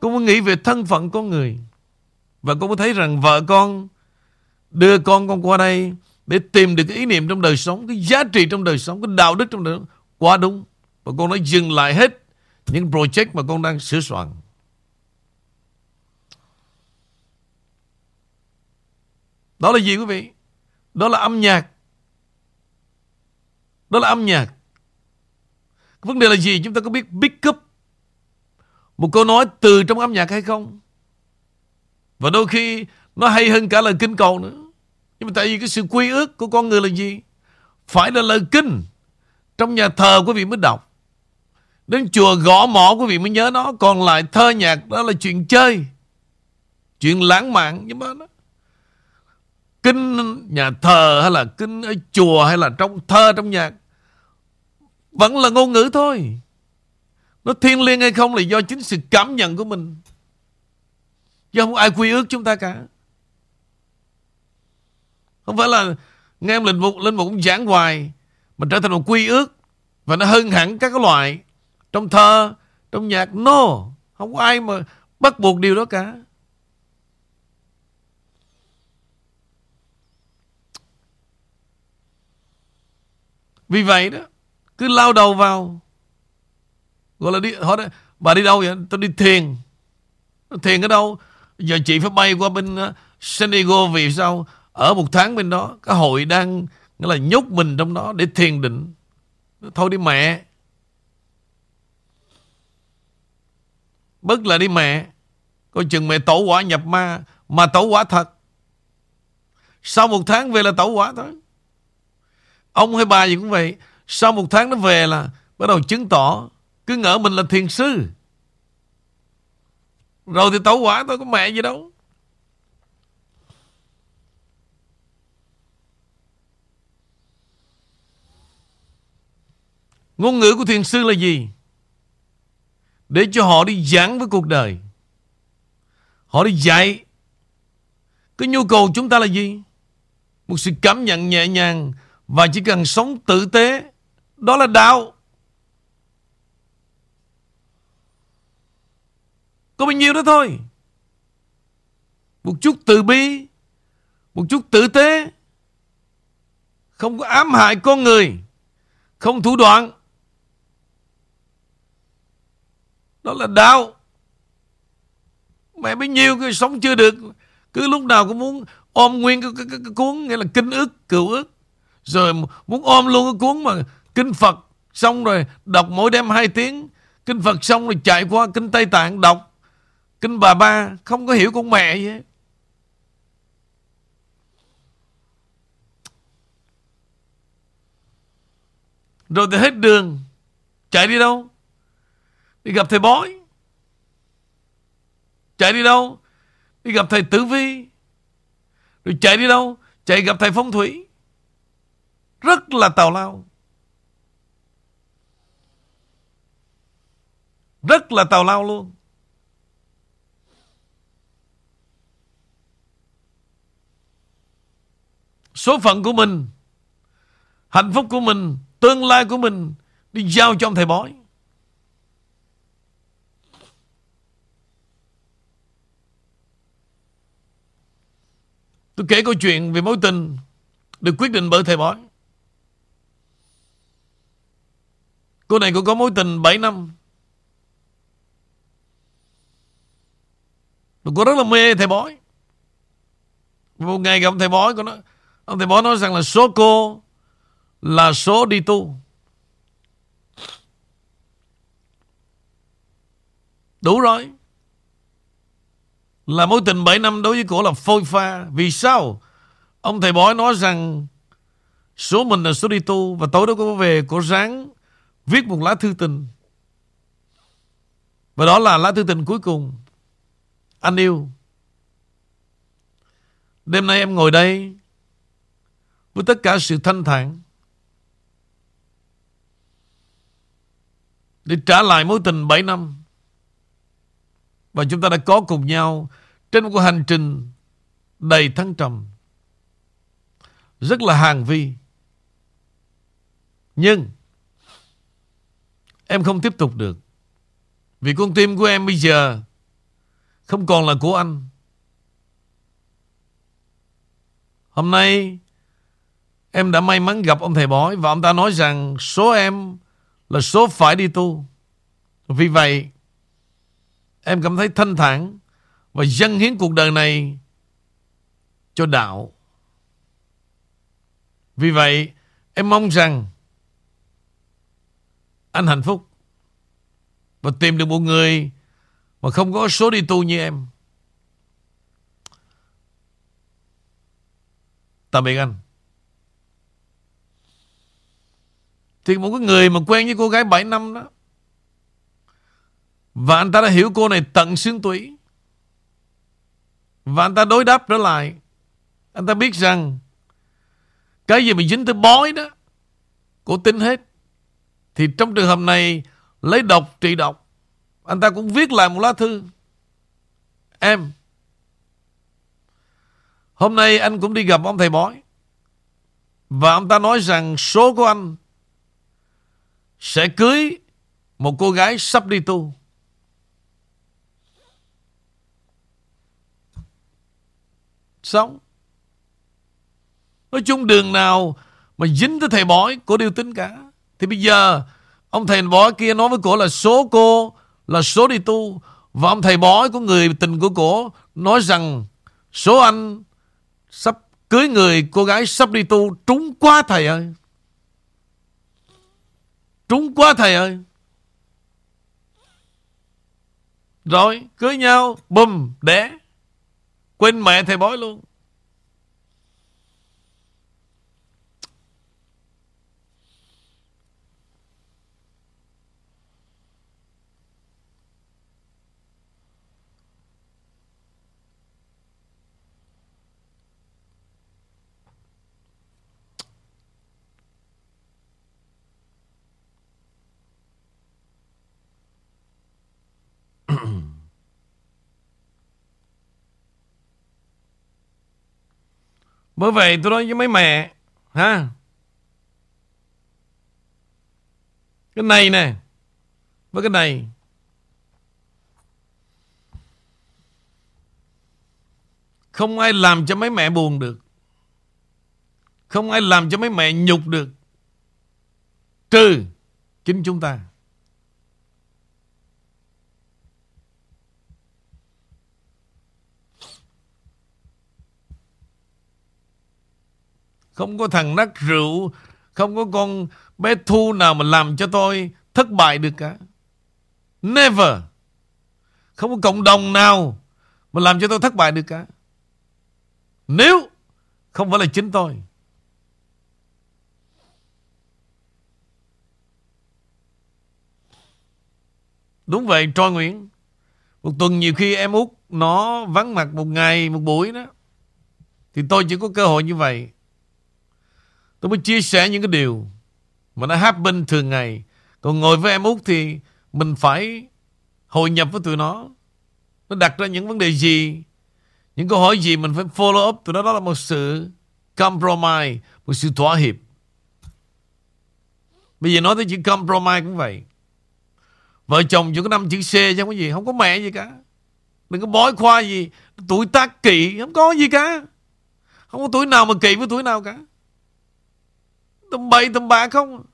Con mới nghĩ về thân phận con người. Và con mới thấy rằng vợ con đưa con con qua đây để tìm được cái ý niệm trong đời sống, cái giá trị trong đời sống, cái đạo đức trong đời sống. Quá đúng. Và con nói dừng lại hết những project mà con đang sửa soạn. Đó là gì quý vị? Đó là âm nhạc. Đó là âm nhạc. Vấn đề là gì? Chúng ta có biết pick up một câu nói từ trong âm nhạc hay không? Và đôi khi nó hay hơn cả lời kinh cầu nữa. Nhưng mà tại vì cái sự quy ước của con người là gì? Phải là lời kinh. Trong nhà thờ quý vị mới đọc. Đến chùa gõ mỏ quý vị mới nhớ nó. Còn lại thơ nhạc đó là chuyện chơi. Chuyện lãng mạn. Nhưng mà nó kinh nhà thờ hay là kinh ở chùa hay là trong thơ trong nhạc vẫn là ngôn ngữ thôi. Nó thiêng liêng hay không là do chính sự cảm nhận của mình. Chứ không ai quy ước chúng ta cả. Không phải là nghe linh mục linh mục cũng giảng hoài mà trở thành một quy ước và nó hơn hẳn các cái loại trong thơ, trong nhạc. No, không có ai mà bắt buộc điều đó cả. Vì vậy đó Cứ lao đầu vào. Gọi là đi họ đó, Bà đi đâu vậy? Tôi đi thiền Thiền ở đâu? Giờ chị phải bay qua bên ờ, San Diego Vì sao? Ở một tháng bên đó Cái hội đang Nghĩa là nhốt mình trong đó Để thiền định. Thôi đi mẹ. Bất là đi mẹ. Coi chừng mẹ tổ quả nhập ma. Mà tổ quả thật. Sau một tháng về là tổ quả thôi. Ông hay bà gì cũng vậy. Sau một tháng nó về là Bắt đầu chứng tỏ Cứ ngỡ mình là thiền sư. Rồi thì tẩu quả thôi, có mẹ gì đâu. Ngôn ngữ của thiền sư là gì? Để cho họ đi giảng với cuộc đời. Họ đi dạy. Cái nhu cầu chúng ta là gì? Một sự cảm nhận nhẹ nhàng và chỉ cần sống tử tế Đó là đạo. Có bao nhiêu đó thôi. Một chút từ bi Một chút tử tế Không có ám hại con người Không thủ đoạn. Đó là đạo. Mẹ bấy nhiêu người sống chưa được Cứ lúc nào cũng muốn ôm nguyên cái, cái, cái, cái cuốn Nghĩa là kinh ức, cựu ức. Rồi muốn ôm luôn cái cuốn mà Kinh Phật Xong rồi đọc mỗi đêm hai tiếng. Kinh Phật xong rồi chạy qua Kinh Tây Tạng đọc. Kinh Bà Ba, Không có hiểu con mẹ gì hết. Rồi thì hết đường, Chạy đi đâu? Đi gặp thầy bói. Chạy đi đâu? Đi gặp thầy tử vi. Rồi chạy đi đâu? Chạy gặp thầy phong thủy. Rất là tào lao, Rất là tào lao luôn Số phận của mình, Hạnh phúc của mình, Tương lai của mình Đi giao cho ông thầy bói Tôi kể câu chuyện về mối tình được quyết định bởi thầy bói. Cô này cũng có mối tình 7 năm. Và cô rất là mê thầy bói. Một ngày gặp thầy bói, cô nói, ông thầy bói nói rằng là số cô là số đi tu. Đủ rồi. Là mối tình 7 năm đối với cô là phôi pha Vì sao Ông thầy bói nói rằng Số mình là số đi tu Và tối đó cô về cô ráng Viết một lá thư tình Và đó là lá thư tình cuối cùng Anh yêu Đêm nay em ngồi đây Với tất cả sự thanh thản Để trả lại mối tình 7 năm và chúng ta đã có cùng nhau trên một hành trình đầy thăng trầm. Rất là hàng vi. Nhưng em không tiếp tục được. Vì con tim của em bây giờ không còn là của anh. Hôm nay em đã may mắn gặp ông thầy bói và ông ta nói rằng số em là số phải đi tu. Vì vậy, Em cảm thấy thanh thản Và dâng hiến cuộc đời này Cho đạo Vì vậy, Em mong rằng anh hạnh phúc Và tìm được một người Mà không có số đi tu như em Tạm biệt anh Thì một cái người mà quen với cô gái 7 năm đó, và anh ta đã hiểu cô này tận xương tủy. Và anh ta đối đáp trở lại. Anh ta biết rằng cái gì mà dính tới bói đó, Cô tin hết thì trong trường hợp này, Lấy độc trị độc, Anh ta cũng viết lại một lá thư. Em, Hôm nay anh cũng đi gặp ông thầy bói, Và ông ta nói rằng Số của anh Sẽ cưới Một cô gái sắp đi tu. Xong. Nói chung đường nào Mà dính tới thầy bói Cô đều tính cả. Thì bây giờ, Ông thầy bói kia nói với cổ là số cô Là số đi tu. Và ông thầy bói của người tình của cổ Nói rằng, Số anh Sắp cưới người cô gái sắp đi tu, Trúng quá thầy ơi. Trúng quá thầy ơi. Rồi, cưới nhau, Bùm, đẻ. Quên mẹ thầy bói luôn. Bởi vậy tôi nói với mấy mẹ, ha? Cái này nè, Với cái này. Không ai làm cho mấy mẹ buồn được. Không ai làm cho mấy mẹ nhục được. Trừ Chính chúng ta. Không có thằng nát rượu, Không có con bé Thu nào mà làm cho tôi thất bại được cả. Never. Không có cộng đồng nào Mà làm cho tôi thất bại được cả. Nếu Không phải là chính tôi. Đúng vậy, Troy Nguyễn. Một tuần nhiều khi em út Nó vắng mặt một ngày, một buổi đó. Thì tôi chỉ có cơ hội như vậy. Tôi mới chia sẻ những cái điều mà nó happen thường ngày. Còn ngồi với em út thì mình phải hội nhập với tụi nó. Nó đặt ra những vấn đề gì, những câu hỏi gì mình phải follow up. Tụi nó đó là một sự compromise, một sự thỏa hiệp. Bây giờ nói tới chữ compromise cũng vậy. Vợ chồng chỉ có năm chữ C chứ không có gì, không có mẹ gì cả. Đừng có bói khoa gì, tuổi tác kỵ, không có gì cả. Không có tuổi nào mà kỵ với tuổi nào cả. Tầm bậy tầm bạ không?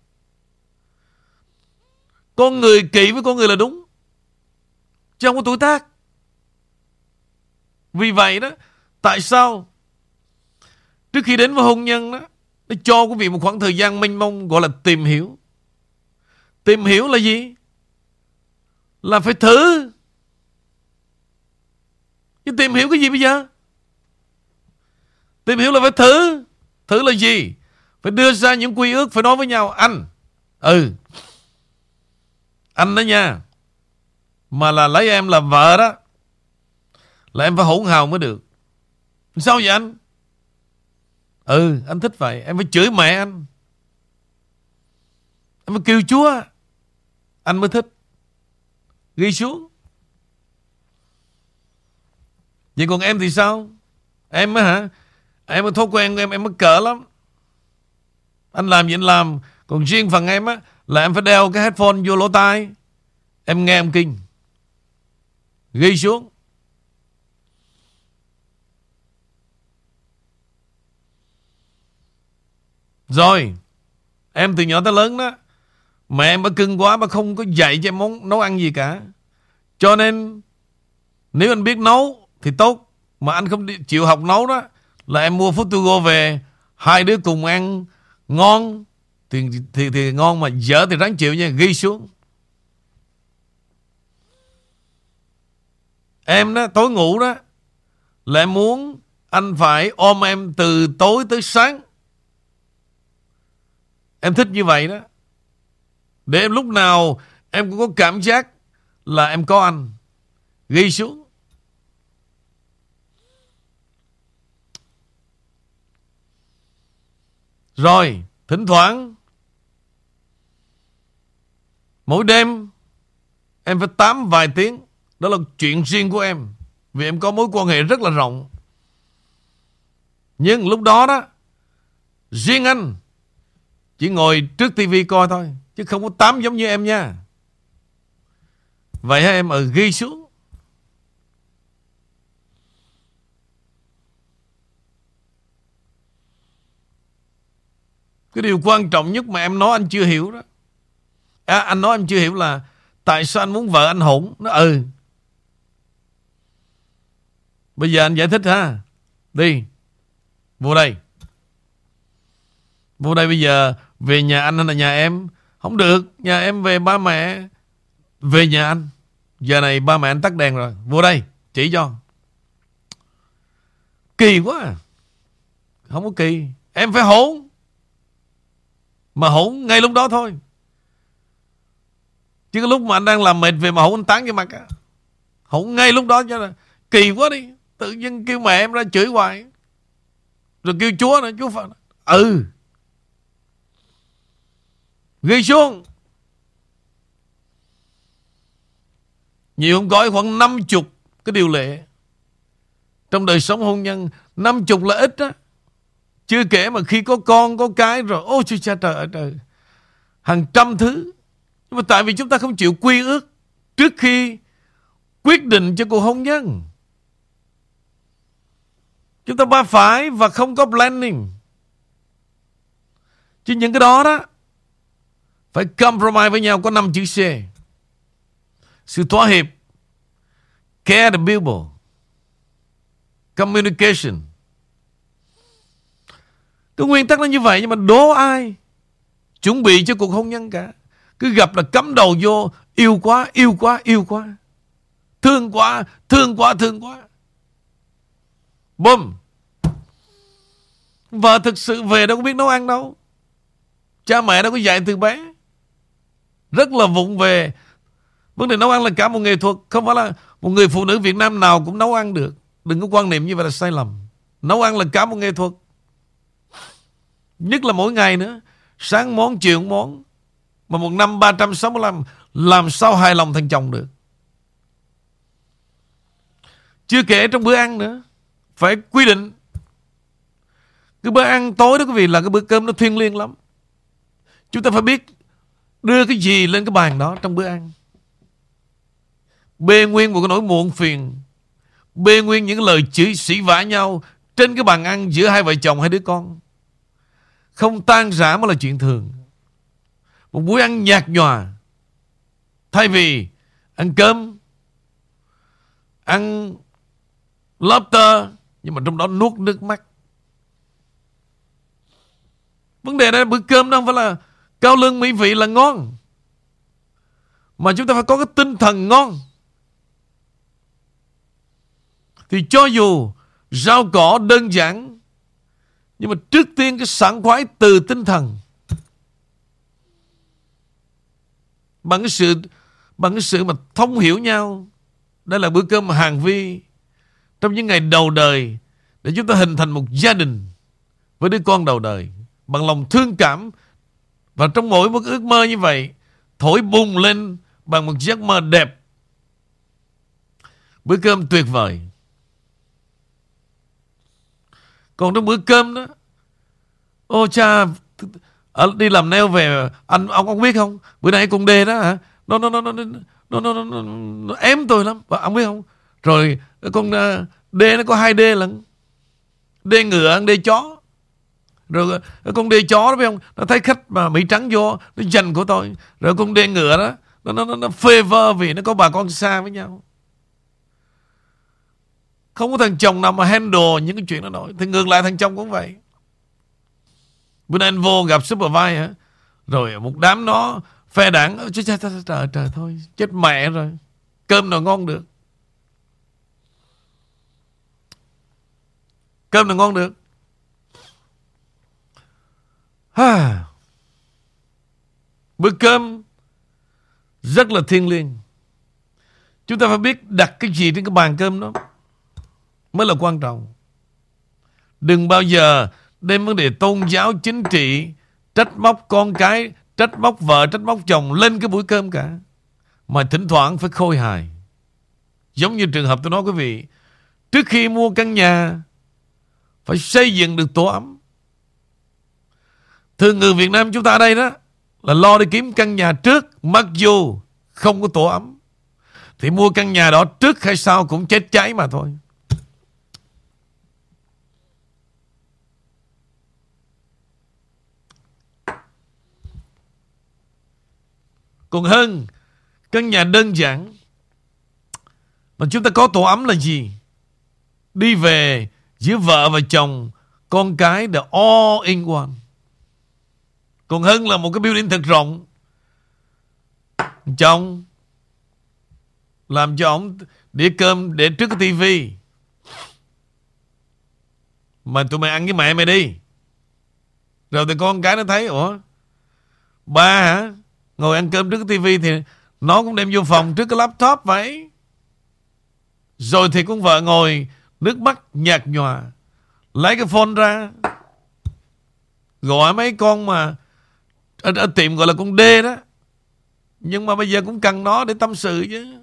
Con người kỵ với con người là đúng, Chứ không có tuổi tác. Vì vậy đó, Tại sao Trước khi đến với hôn nhân đó, Nó cho quý vị một khoảng thời gian mênh mông Gọi là tìm hiểu. Tìm hiểu là gì? Là phải thử. Nhưng tìm hiểu cái gì bây giờ? Tìm hiểu là phải thử. Thử là gì? Phải đưa ra những quy ước, Phải nói với nhau, Anh Ừ Anh đó nha, Mà là lấy em làm vợ đó, Là em phải hỗn hào mới được. Sao vậy anh? Ừ anh thích vậy, Em phải chửi mẹ anh. Em phải kêu chúa, Anh mới thích. Ghi xuống. Vậy còn em thì sao? Em á hả? Em có thói quen em Em mới cỡ lắm anh làm gì anh làm? Còn riêng phần em á, Là em phải đeo cái headphone vô lỗ tai. Em nghe em kinh. Ghi xuống. Rồi, Em từ nhỏ tới lớn đó Mẹ em bà cưng quá Bà không có dạy cho em món nấu ăn gì cả. Cho nên, Nếu anh biết nấu Thì tốt, Mà anh không chịu học nấu đó, Là em mua food to go về, Hai đứa cùng ăn Ngon thì, thì, thì ngon mà dở thì ráng chịu nha Ghi xuống. Em đó tối ngủ đó lại muốn Anh phải ôm em từ tối tới sáng. Em thích như vậy đó. Để em lúc nào Em cũng có cảm giác Là em có anh. Ghi xuống. Rồi, thỉnh thoảng mỗi đêm em phải tám vài tiếng. Đó là chuyện riêng của em. Vì em có mối quan hệ rất là rộng. Nhưng lúc đó đó, riêng anh chỉ ngồi trước tivi coi thôi. Chứ không có tám giống như em nha. Vậy hả em ở ghi xuống. Cái điều quan trọng nhất mà em nói anh chưa hiểu đó. À, anh nói em chưa hiểu là tại sao anh muốn vợ anh hỗn. Nó ừ. Bây giờ anh giải thích ha. Đi. Vô đây. Vô đây bây giờ về nhà anh hay là nhà em? Không được. Nhà em về ba mẹ. Về nhà anh. Giờ này ba mẹ anh tắt đèn rồi. Vô đây. Chỉ cho. kỳ quá à. Không có kỳ Em phải hỗn mà hổng ngay lúc đó thôi. Chứ cái lúc mà anh đang làm mệt về mà hổng anh tán cái mặt á. Hỗn ngay lúc đó cho là Kỳ quá đi. Tự nhiên kêu mẹ em ra chửi hoài. Rồi kêu chúa nữa, Chúa Phật. Ừ. Ghi xuống. Nhiều không gói khoảng 50 cái điều lệ. Trong đời sống hôn nhân, năm chục là ít á chưa kể mà khi có con, có cái rồi, ôi trời cha trời trời hàng trăm thứ. Nhưng mà tại vì chúng ta không chịu quy ước trước khi quyết định cho cuộc hôn nhân. Chúng ta ba phải và không có planning. Chứ những cái đó đó, phải compromise với nhau có năm chữ C. Sự thỏa hiệp, care the people, communication. Cái nguyên tắc nó như vậy nhưng mà đố ai chuẩn bị cho cuộc hôn nhân cả. Cứ gặp là cắm đầu vô yêu quá, yêu quá, yêu quá. Thương quá, thương quá, thương quá. Bùm. Vợ thực sự về đâu có biết nấu ăn đâu. Cha mẹ đâu có dạy từ bé. Rất là vụng về. Vấn đề nấu ăn là cả một nghệ thuật. Không phải là một người phụ nữ Việt Nam nào cũng nấu ăn được. Đừng có quan niệm như vậy là sai lầm Nấu ăn là cả một nghệ thuật Nhất là mỗi ngày nữa. Sáng món, chiều món. Mà một năm 365 Làm sao hài lòng thằng chồng được? Chưa kể trong bữa ăn nữa. Phải quy định. Cái bữa ăn tối đó quý vị là cái bữa cơm nó thiêng liêng lắm. Chúng ta phải biết Đưa cái gì lên cái bàn đó trong bữa ăn. Bê nguyên một cái nỗi muộn phiền. Bê nguyên những lời chửi sĩ vã nhau Trên cái bàn ăn giữa hai vợ chồng hai đứa con. Không tan rã mới là chuyện thường. Một buổi ăn nhạt nhòa. Thay vì Ăn cơm, Ăn Lobster, Nhưng mà trong đó nuốt nước mắt. Vấn đề đây bữa cơm đó không phải là Cao lương mỹ vị là ngon. Mà chúng ta phải có cái tinh thần ngon. Thì cho dù rau cỏ đơn giản nhưng mà trước tiên cái sảng khoái từ tinh thần. Bằng cái sự, Bằng cái sự mà thông hiểu nhau. Đây là bữa cơm hàng vi. Trong những ngày đầu đời, Để chúng ta hình thành một gia đình Với đứa con đầu đời. Bằng lòng thương cảm. Và trong mỗi một ước mơ như vậy, Thổi bùng lên Bằng một giấc mơ đẹp. Bữa cơm tuyệt vời. Còn trong bữa cơm đó. Ô cha ở Đi làm nail về Anh ông ông biết không? Bữa nay con đê đó hả? Nó nó nó nó nó nó, nó, nó, nó ém tôi lắm. Và ông biết không? Rồi con uh, đê nó có hai đê lần Đê ngựa đê chó. Rồi à, con đê chó đó biết không? Nó thấy khách mà Mỹ trắng vô Nó giành của tôi. Rồi con đê ngựa đó Nó, nó, nó, nó favor vì nó có bà con xa với nhau không có thằng chồng nào mà handle những cái chuyện đó nổi. Thì ngược lại thằng chồng cũng vậy. Bữa nay anh vô gặp supervisor hả? Rồi một đám nó Phe đảng trời, trời, trời, trời, trời thôi Chết mẹ rồi. Cơm nào ngon được? Cơm nào ngon được? Ha. Bữa cơm Rất là thiêng liêng. Chúng ta phải biết đặt cái gì trên cái bàn cơm đó mới là quan trọng. Đừng bao giờ đem vấn đề tôn giáo chính trị trách móc con cái, trách móc vợ, trách móc chồng lên cái buổi cơm cả. Mà thỉnh thoảng phải khôi hài. Giống như trường hợp tôi nói quý vị, trước khi mua căn nhà phải xây dựng được tổ ấm. Thường người Việt Nam chúng ta ở đây đó là lo đi kiếm căn nhà trước mặc dù không có tổ ấm. Thì mua căn nhà đó trước hay sau cũng chết cháy mà thôi. Còn hơn căn nhà đơn giản mà chúng ta có tổ ấm là gì? Đi về giữa vợ và chồng, con cái the all in one. Còn hơn là một cái building thật rộng. Chồng làm cho ông đĩa cơm để trước cái tivi Mà tụi mày ăn với mẹ mày đi Rồi thì con cái nó thấy Ủa Ba hả Ngồi ăn cơm trước cái tivi thì Nó cũng đem vô phòng trước cái laptop vậy. Rồi thì con vợ ngồi Nước mắt nhạt nhòa. Lấy cái phone ra. Gọi mấy con mà ở, ở tiệm gọi là con D đó. Nhưng mà bây giờ cũng cần nó để tâm sự chứ.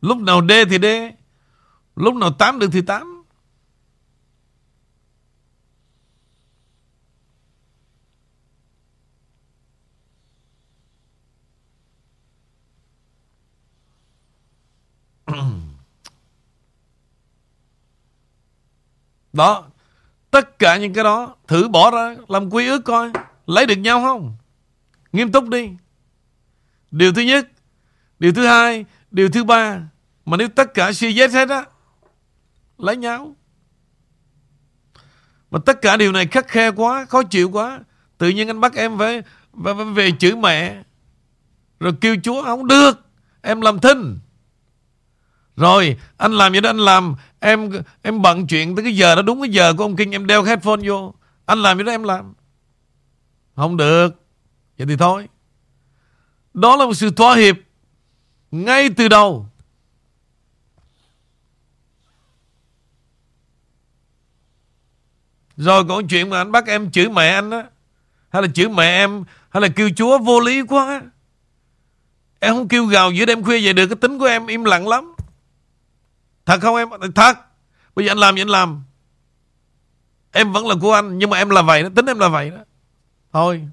Lúc nào D thì D. Lúc nào tám được thì tám. Đó, Tất cả những cái đó, Thử bỏ ra, Làm quy ước coi, Lấy được nhau không? Nghiêm túc đi. Điều thứ nhất, Điều thứ hai, Điều thứ ba, Mà nếu tất cả suy xét hết á Lấy nhau Mà tất cả điều này khắc khe quá Khó chịu quá. Tự nhiên anh bắt em phải, phải, phải về chữ mẹ. Rồi kêu chúa không được Em làm thinh. Rồi anh làm vậy đó anh làm. Em em bận chuyện tới cái giờ đó Đúng cái giờ của ông Kinh em đeo cái headphone vô. Anh làm vậy đó em làm. Không được. Vậy thì thôi. Đó là một sự thỏa hiệp ngay từ đầu. Rồi còn chuyện mà anh bắt em chửi mẹ anh á, Hay là chửi mẹ em, Hay là kêu chúa vô lý quá Em không kêu gào giữa đêm khuya vậy được, Cái tính của em im lặng lắm. Thật không em? Thật. Bây giờ anh làm gì anh làm? Em vẫn là của anh, Nhưng mà em là vậy đó, Tính em là vậy đó. Thôi.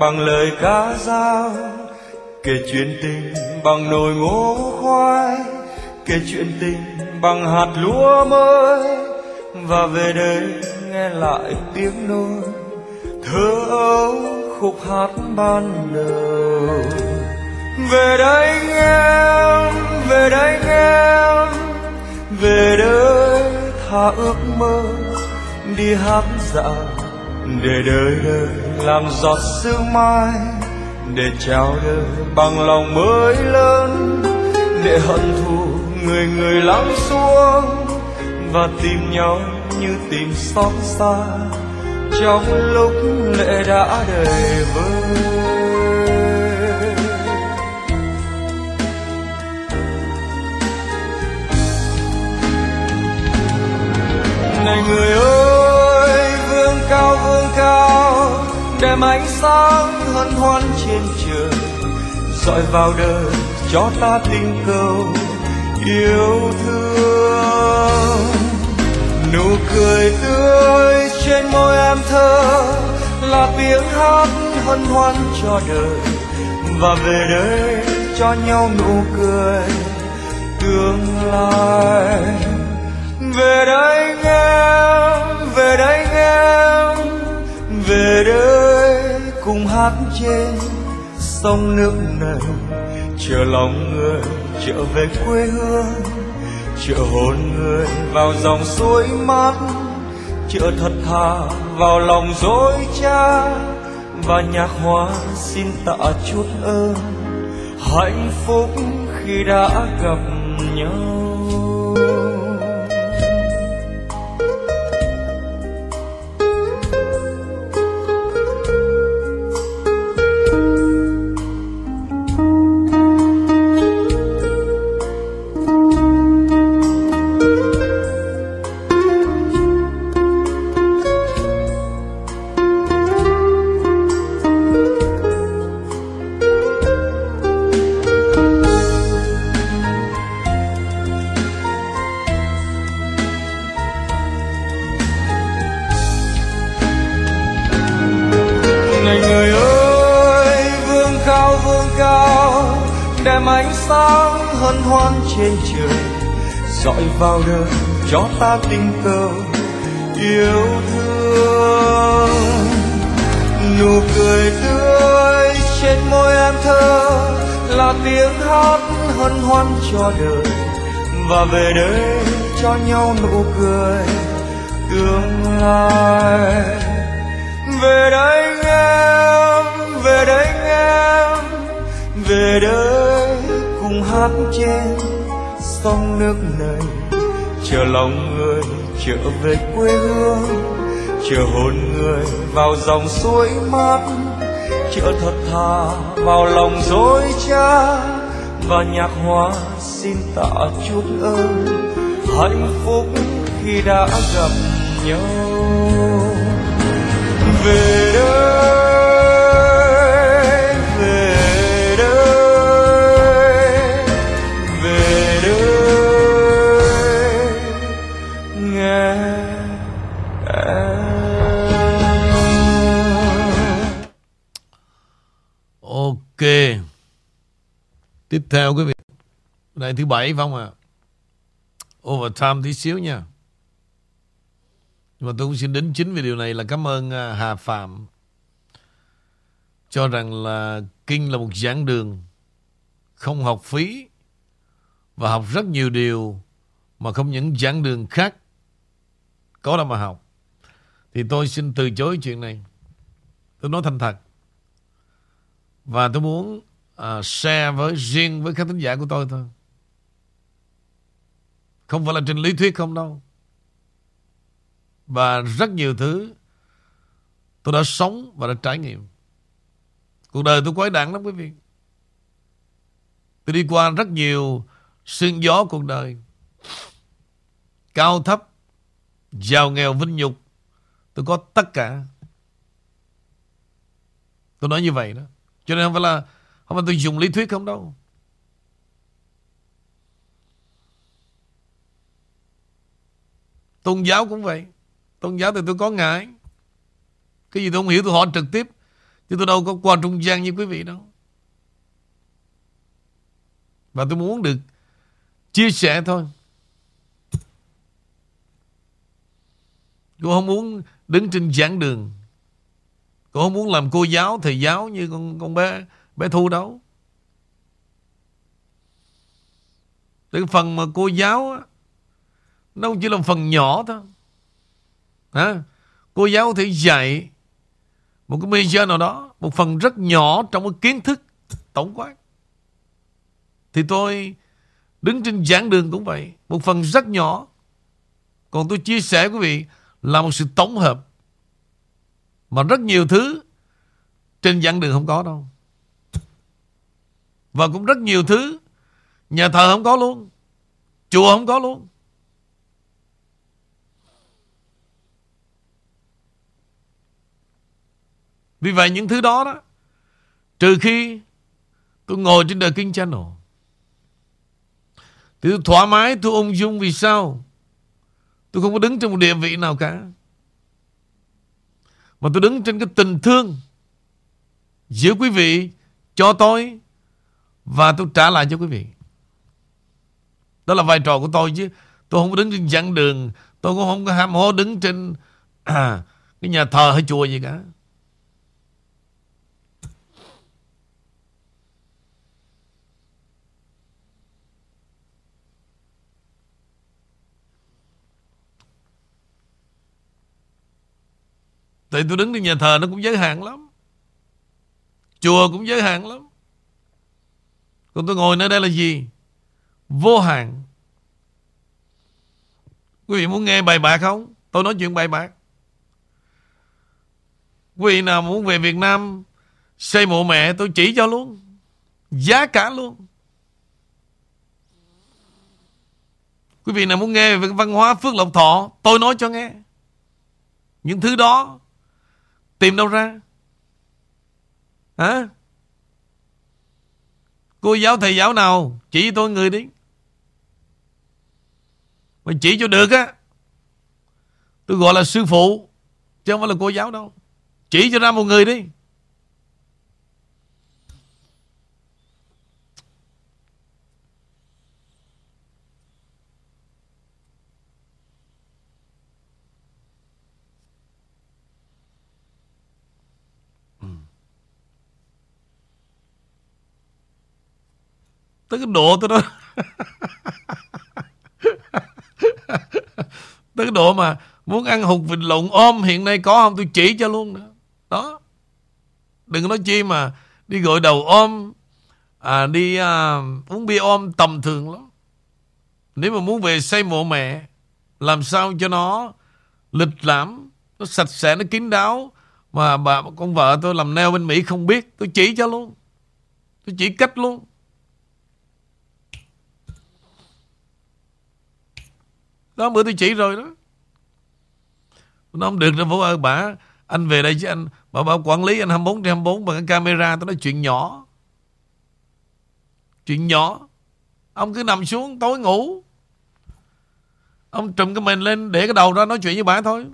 Bằng lời ca dao, kể chuyện tình bằng nồi ngô khoai, kể chuyện tình bằng hạt lúa mới. Và về đây nghe lại tiếng nôi, thơ ấu khúc hát ban đầu. Về đây em về đây em về đây tha ước mơ, đi hát dạo để đời đời làm giọt sương mai, để chào đời bằng lòng mới lớn, để hận thù người người lắng xuống và tìm nhau như tìm xót xa trong lúc lệ đã đầy vơi. Này người ơi, vương cao vương cao đem ánh sáng hân hoan trên trời. Dọi vào đời cho ta tình cầu, yêu thương. Nụ cười tươi trên môi em thơ, là tiếng hát hân hoan cho đời. Và về đây cho nhau nụ cười tương lai. Về đây em, về đây em về đây cùng hát trên sông nước này. Chờ lòng người trở về quê hương, chờ hồn người vào dòng suối mát, chờ thật thà vào lòng dối cha. Và nhạc hoa xin tạ chút ơn, hạnh phúc khi đã gặp nhau. Chờ cho ta tình cờ yêu thương. Nụ cười tươi trên môi em thơ là tiếng hát hân hoan cho đời. Và về đây cho nhau nụ cười tương lai. Về đây em, về đây em, về đây cùng hát trên sông nước này chờ lòng người trở về quê hương, chờ hồn người vào dòng suối mát. Chờ thật thà vào lòng dối trá và nhạc hoa xin tạ chút ơn. Hạnh phúc khi đã gặp nhau. Về đây theo quý vị. Này thứ bảy phải không ạ? Overtime tí xíu nha. Nhưng mà tôi cũng xin đến chính vì điều này là cảm ơn à, Hà Phạm. Cho rằng là Kinh là một giảng đường không học phí và học rất nhiều điều mà không những giảng đường khác có đâu mà học. Thì tôi xin từ chối chuyện này. Tôi nói thành thật. Và tôi muốn à, share với riêng với các thính giả của tôi thôi. Không phải là trên lý thuyết không đâu. Và rất nhiều thứ tôi đã sống và đã trải nghiệm. Cuộc đời tôi quái đản lắm quý vị. Tôi đi qua rất nhiều sương gió cuộc đời. Cao thấp, giàu nghèo vinh nhục. Tôi có tất cả. Tôi nói như vậy đó. Cho nên không phải là không phải tôi dùng lý thuyết không đâu. Tôn giáo cũng vậy. Tôn giáo thì tôi có ngại. Cái gì tôi không hiểu tôi hỏi trực tiếp. Chứ tôi đâu có qua trung gian như quý vị đâu. Và tôi muốn được chia sẻ thôi. Tôi không muốn đứng trên giảng đường. Tôi không muốn làm cô giáo, thầy giáo như con con bé bé Thu đâu. Cái phần mà cô giáo á, nó chỉ là phần nhỏ thôi. Hả? Cô giáo thì dạy một cái major nào đó, một phần rất nhỏ trong cái kiến thức tổng quát. Thì tôi đứng trên giảng đường cũng vậy, một phần rất nhỏ. Còn tôi chia sẻ với quý vị là một sự tổng hợp mà rất nhiều thứ trên giảng đường không có đâu. Và cũng rất nhiều thứ nhà thờ không có luôn. Chùa không có luôn. Vì vậy những thứ đó đó, Trừ khi tôi ngồi trên The King Channel, Thì tôi thoải mái, Tôi ung dung vì sao Tôi không có đứng trên một địa vị nào cả Mà tôi đứng trên cái tình thương Giữa quý vị Cho tôi và tôi trả lại cho quý vị. Đó là vai trò của tôi chứ. Tôi không có đứng trên giảng đường. Tôi cũng không có ham hố đứng trên à, Cái nhà thờ hay chùa gì cả. Tại tôi đứng trên nhà thờ nó cũng giới hạn lắm. Chùa cũng giới hạn lắm. Còn tôi ngồi nơi đây là gì? Vô hạn Quý vị muốn nghe bài bạc không? Tôi nói chuyện bài bạc. Quý vị nào muốn về Việt Nam Xây mộ mẹ, tôi chỉ cho luôn. Giá cả luôn. Quý vị nào muốn nghe về văn hóa Phước Lộc Thọ, Tôi nói cho nghe. Những thứ đó, Tìm đâu ra? Hả? Cô giáo thầy giáo nào? Chỉ tôi người đi. Mà chỉ cho được á. Tôi gọi là sư phụ, Chứ không phải là cô giáo đâu. Chỉ cho ra một người đi. Tới cái độ tôi đó. Tới cái độ mà Muốn ăn hụt vịt lộn ôm Hiện nay có không tôi chỉ cho luôn đó, Đó. Đừng nói chi mà Đi gội đầu ôm à, Đi à, uống bia ôm tầm thường lắm. Nếu mà muốn về xây mộ mẹ Làm sao cho nó Lịch lãm Nó sạch sẽ, nó kín đáo. Mà bà con vợ tôi làm neo bên Mỹ không biết Tôi chỉ cho luôn. Tôi chỉ cách luôn. Đó bữa tôi chỉ rồi đó. Nó không được đâu Vũ ơi bà Anh về đây chứ anh Bà bảo quản lý anh 24 trên 24 Bằng cái camera Tôi nói chuyện nhỏ. Chuyện nhỏ. Ông cứ nằm xuống tối ngủ. Ông trùm cái mền lên Để cái đầu ra nói chuyện với bà thôi.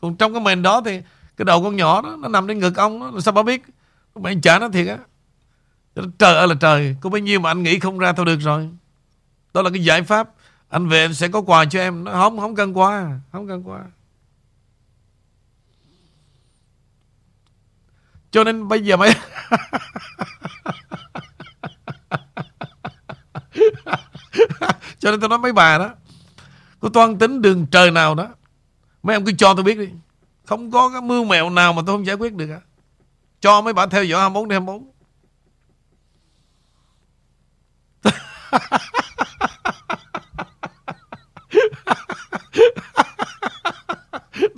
Còn trong cái mền đó thì Cái đầu con nhỏ đó Nó nằm trên ngực ông đó, Sao bà biết? Mày trả nó thiệt á. Trời ơi là trời Có bao nhiêu mà anh nghĩ không ra thôi được rồi. Đó là cái giải pháp. Anh về anh sẽ có quà cho em. Nó Không không cần quà, Không cần quà. Cho nên bây giờ mấy Cho nên tôi nói mấy bà đó Có toan tính đường trời nào đó, Mấy em cứ cho tôi biết đi. Không có cái mưu mẹo nào mà tôi không giải quyết được cả Cho mấy bà theo dõi 24 đến 24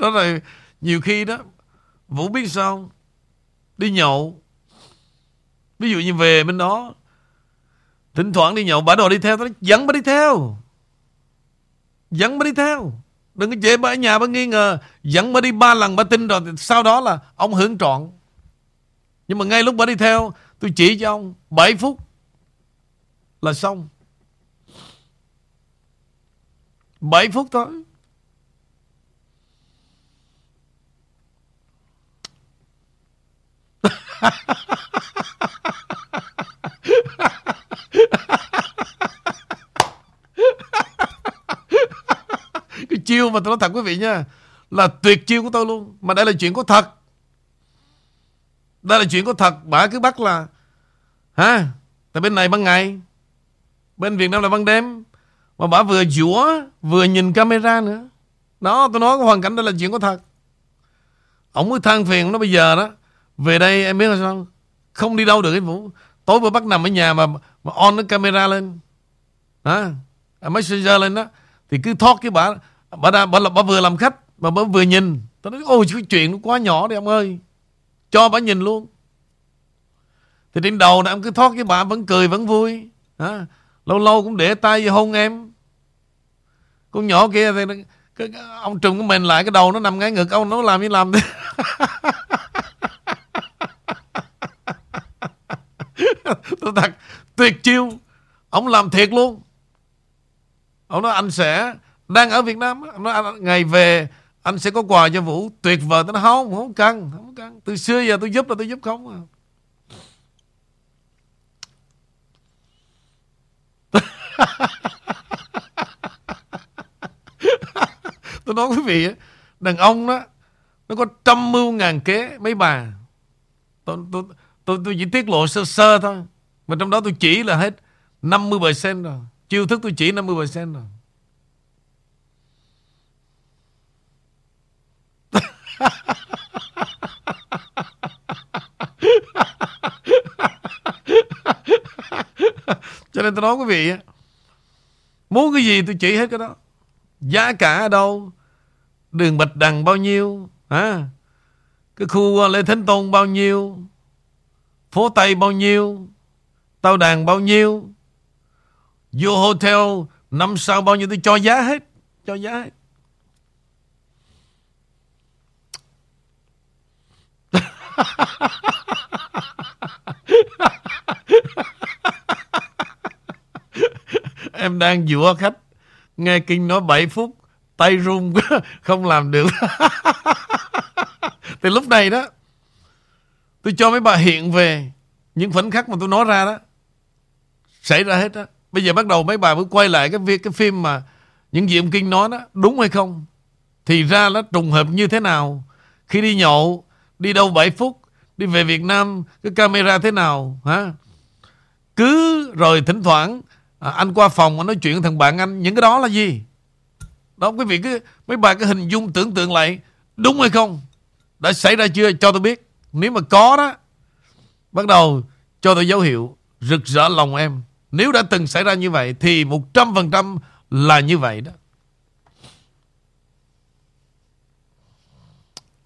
Đó là nhiều khi đó, Vũ biết sao Đi nhậu. Ví dụ như về bên đó, Thỉnh thoảng đi nhậu, Bà đồ đi theo Tôi dẫn bà đi theo. Dẫn bà đi theo. Đừng có chê bà ở nhà bà nghi ngờ. Dẫn bà đi ba lần, bà tin rồi, Sau đó là ông hưởng trọn. Nhưng mà ngay lúc bà đi theo, Tôi chỉ cho ông 7 phút Là xong. 7 phút thôi. cái chiêu mà tôi nói thật quý vị nha, là tuyệt chiêu của tôi luôn. Mà đây là chuyện có thật. Đây là chuyện có thật. Bà cứ bắt là, hả? Tại bên này ban ngày, bên Việt Nam là ban đêm. Mà bà vừa dũa vừa nhìn camera nữa. Đó, tôi nói cái hoàn cảnh đó là chuyện có thật. Ông mới than phiền nó bây giờ đó về đây em biết là sao? Không đi đâu được cái Vũ Tối vừa bắt nằm ở nhà mà, mà on cái camera lên. À, Messenger lên đó. Thì cứ thoát cái bà. Bà, đã, bà, bà, bà vừa làm khách Mà bà vừa nhìn. Tôi nói ôi cái chuyện nó quá nhỏ đi ông ơi. Cho bà nhìn luôn. Thì trên đầu này em cứ thoát cái bà Vẫn cười vẫn vui. À, Lâu lâu cũng để tay vô hôn em. Con nhỏ kia thì cái, cái, Ông trùm của mình lại cái đầu nó nằm ngay ngực Ông nó làm như làm Tôi thật tuyệt chiêu. Ông làm thiệt luôn. Ông nói anh sẽ Đang ở Việt Nam Ông nói anh, ngày về Anh sẽ có quà cho Vũ. Tuyệt vời. Tôi nói không không cần, không cần. Từ xưa giờ tôi giúp là tôi giúp không à. tôi nói quý vị Đàn ông đó Nó có trăm mưu ngàn kế Mấy bà. Tôi, tôi, tôi, tôi chỉ tiết lộ sơ sơ thôi. Mà trong đó tôi chỉ là hết 50% rồi. Chiêu thức tôi chỉ 50% rồi. Cho nên tôi nói quý vị Muốn cái gì tôi chỉ hết cái đó. Giá cả ở đâu? Đường Bạch Đằng bao nhiêu? Hả? Cái khu Lê Thánh Tôn bao nhiêu? Phố Tây bao nhiêu? Tao đàn bao nhiêu? Vô hotel, Năm sao bao nhiêu? Tôi cho giá hết, Cho giá hết. Em đang dụa khách. Nghe Kinh nói 7 phút, Tay run Không làm được. Thì lúc này đó, Tôi cho mấy bà hiện về, Những khoảnh khắc mà tôi nói ra đó. Xảy ra hết đó Bây giờ bắt đầu mấy bà mới quay lại cái việc cái phim mà Những gì ông Kinh nói đó Đúng hay không? Thì ra nó trùng hợp như thế nào? Khi đi nhậu Đi đâu 7 phút Đi về Việt Nam Cái camera thế nào hả? Cứ rồi thỉnh thoảng à, anh qua phòng anh nói chuyện với thằng bạn anh những cái đó là gì? Đó quý vị cứ mấy bà cái hình dung tưởng tượng lại đúng hay không? Đã xảy ra chưa? Cho tôi biết. Nếu mà có đó bắt đầu cho tôi dấu hiệu rực rỡ lòng em nếu đã từng xảy ra như vậy thì một trăm phần trăm là như vậy đó.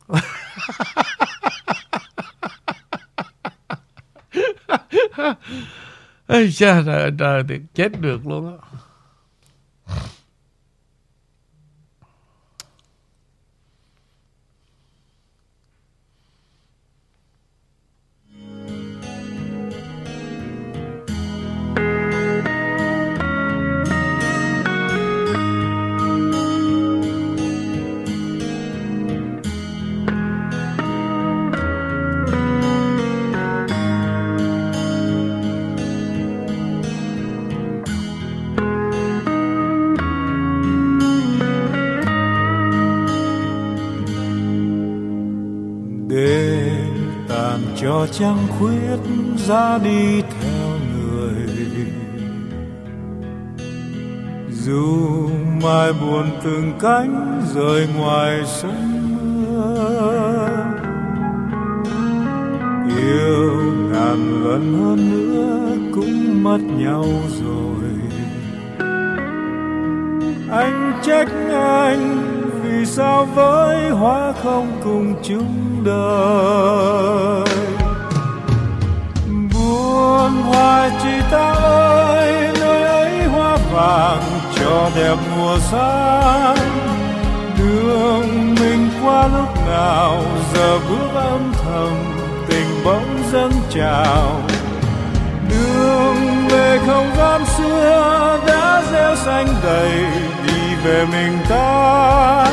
Ây cha trời, trời chết được luôn á. Chẳng trăng khuyết ra đi theo người. Dù mai buồn từng cánh rời ngoài sân mưa, yêu ngàn lần hơn nữa cũng mất nhau rồi. Anh trách anh vì sao với hoa không cùng chung đời? Hoa chị ta ơi, nơi ấy hoa vàng cho đẹp mùa sáng đường mình qua lúc nào, giờ bước âm thầm, tình bỗng dâng trào. Đường về không gian xưa đã gieo xanh đầy, đi về mình ta.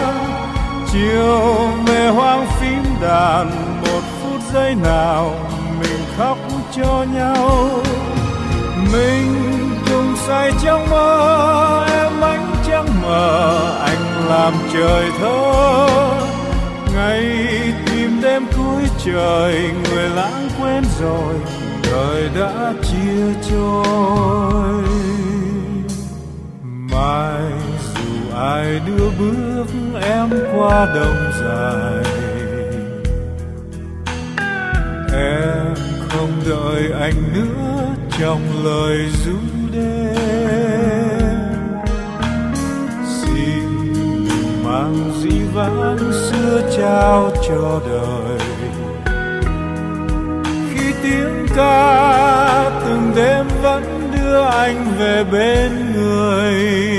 Chiều về hoang phím đàn, một phút giây nào, mình khóc cho nhau. Mình cùng say trong mơ em ánh trăng mờ, anh làm trời thơ. Ngày tìm đêm cuối trời, người lãng quên rồi, đời đã chia trôi. Mai dù ai đưa bước em qua đông dài đợi anh nữa trong lời ru đêm. Xin đừng mang dĩ vãng xưa trao cho đời. Khi tiếng ca từng đêm vẫn đưa anh về bên người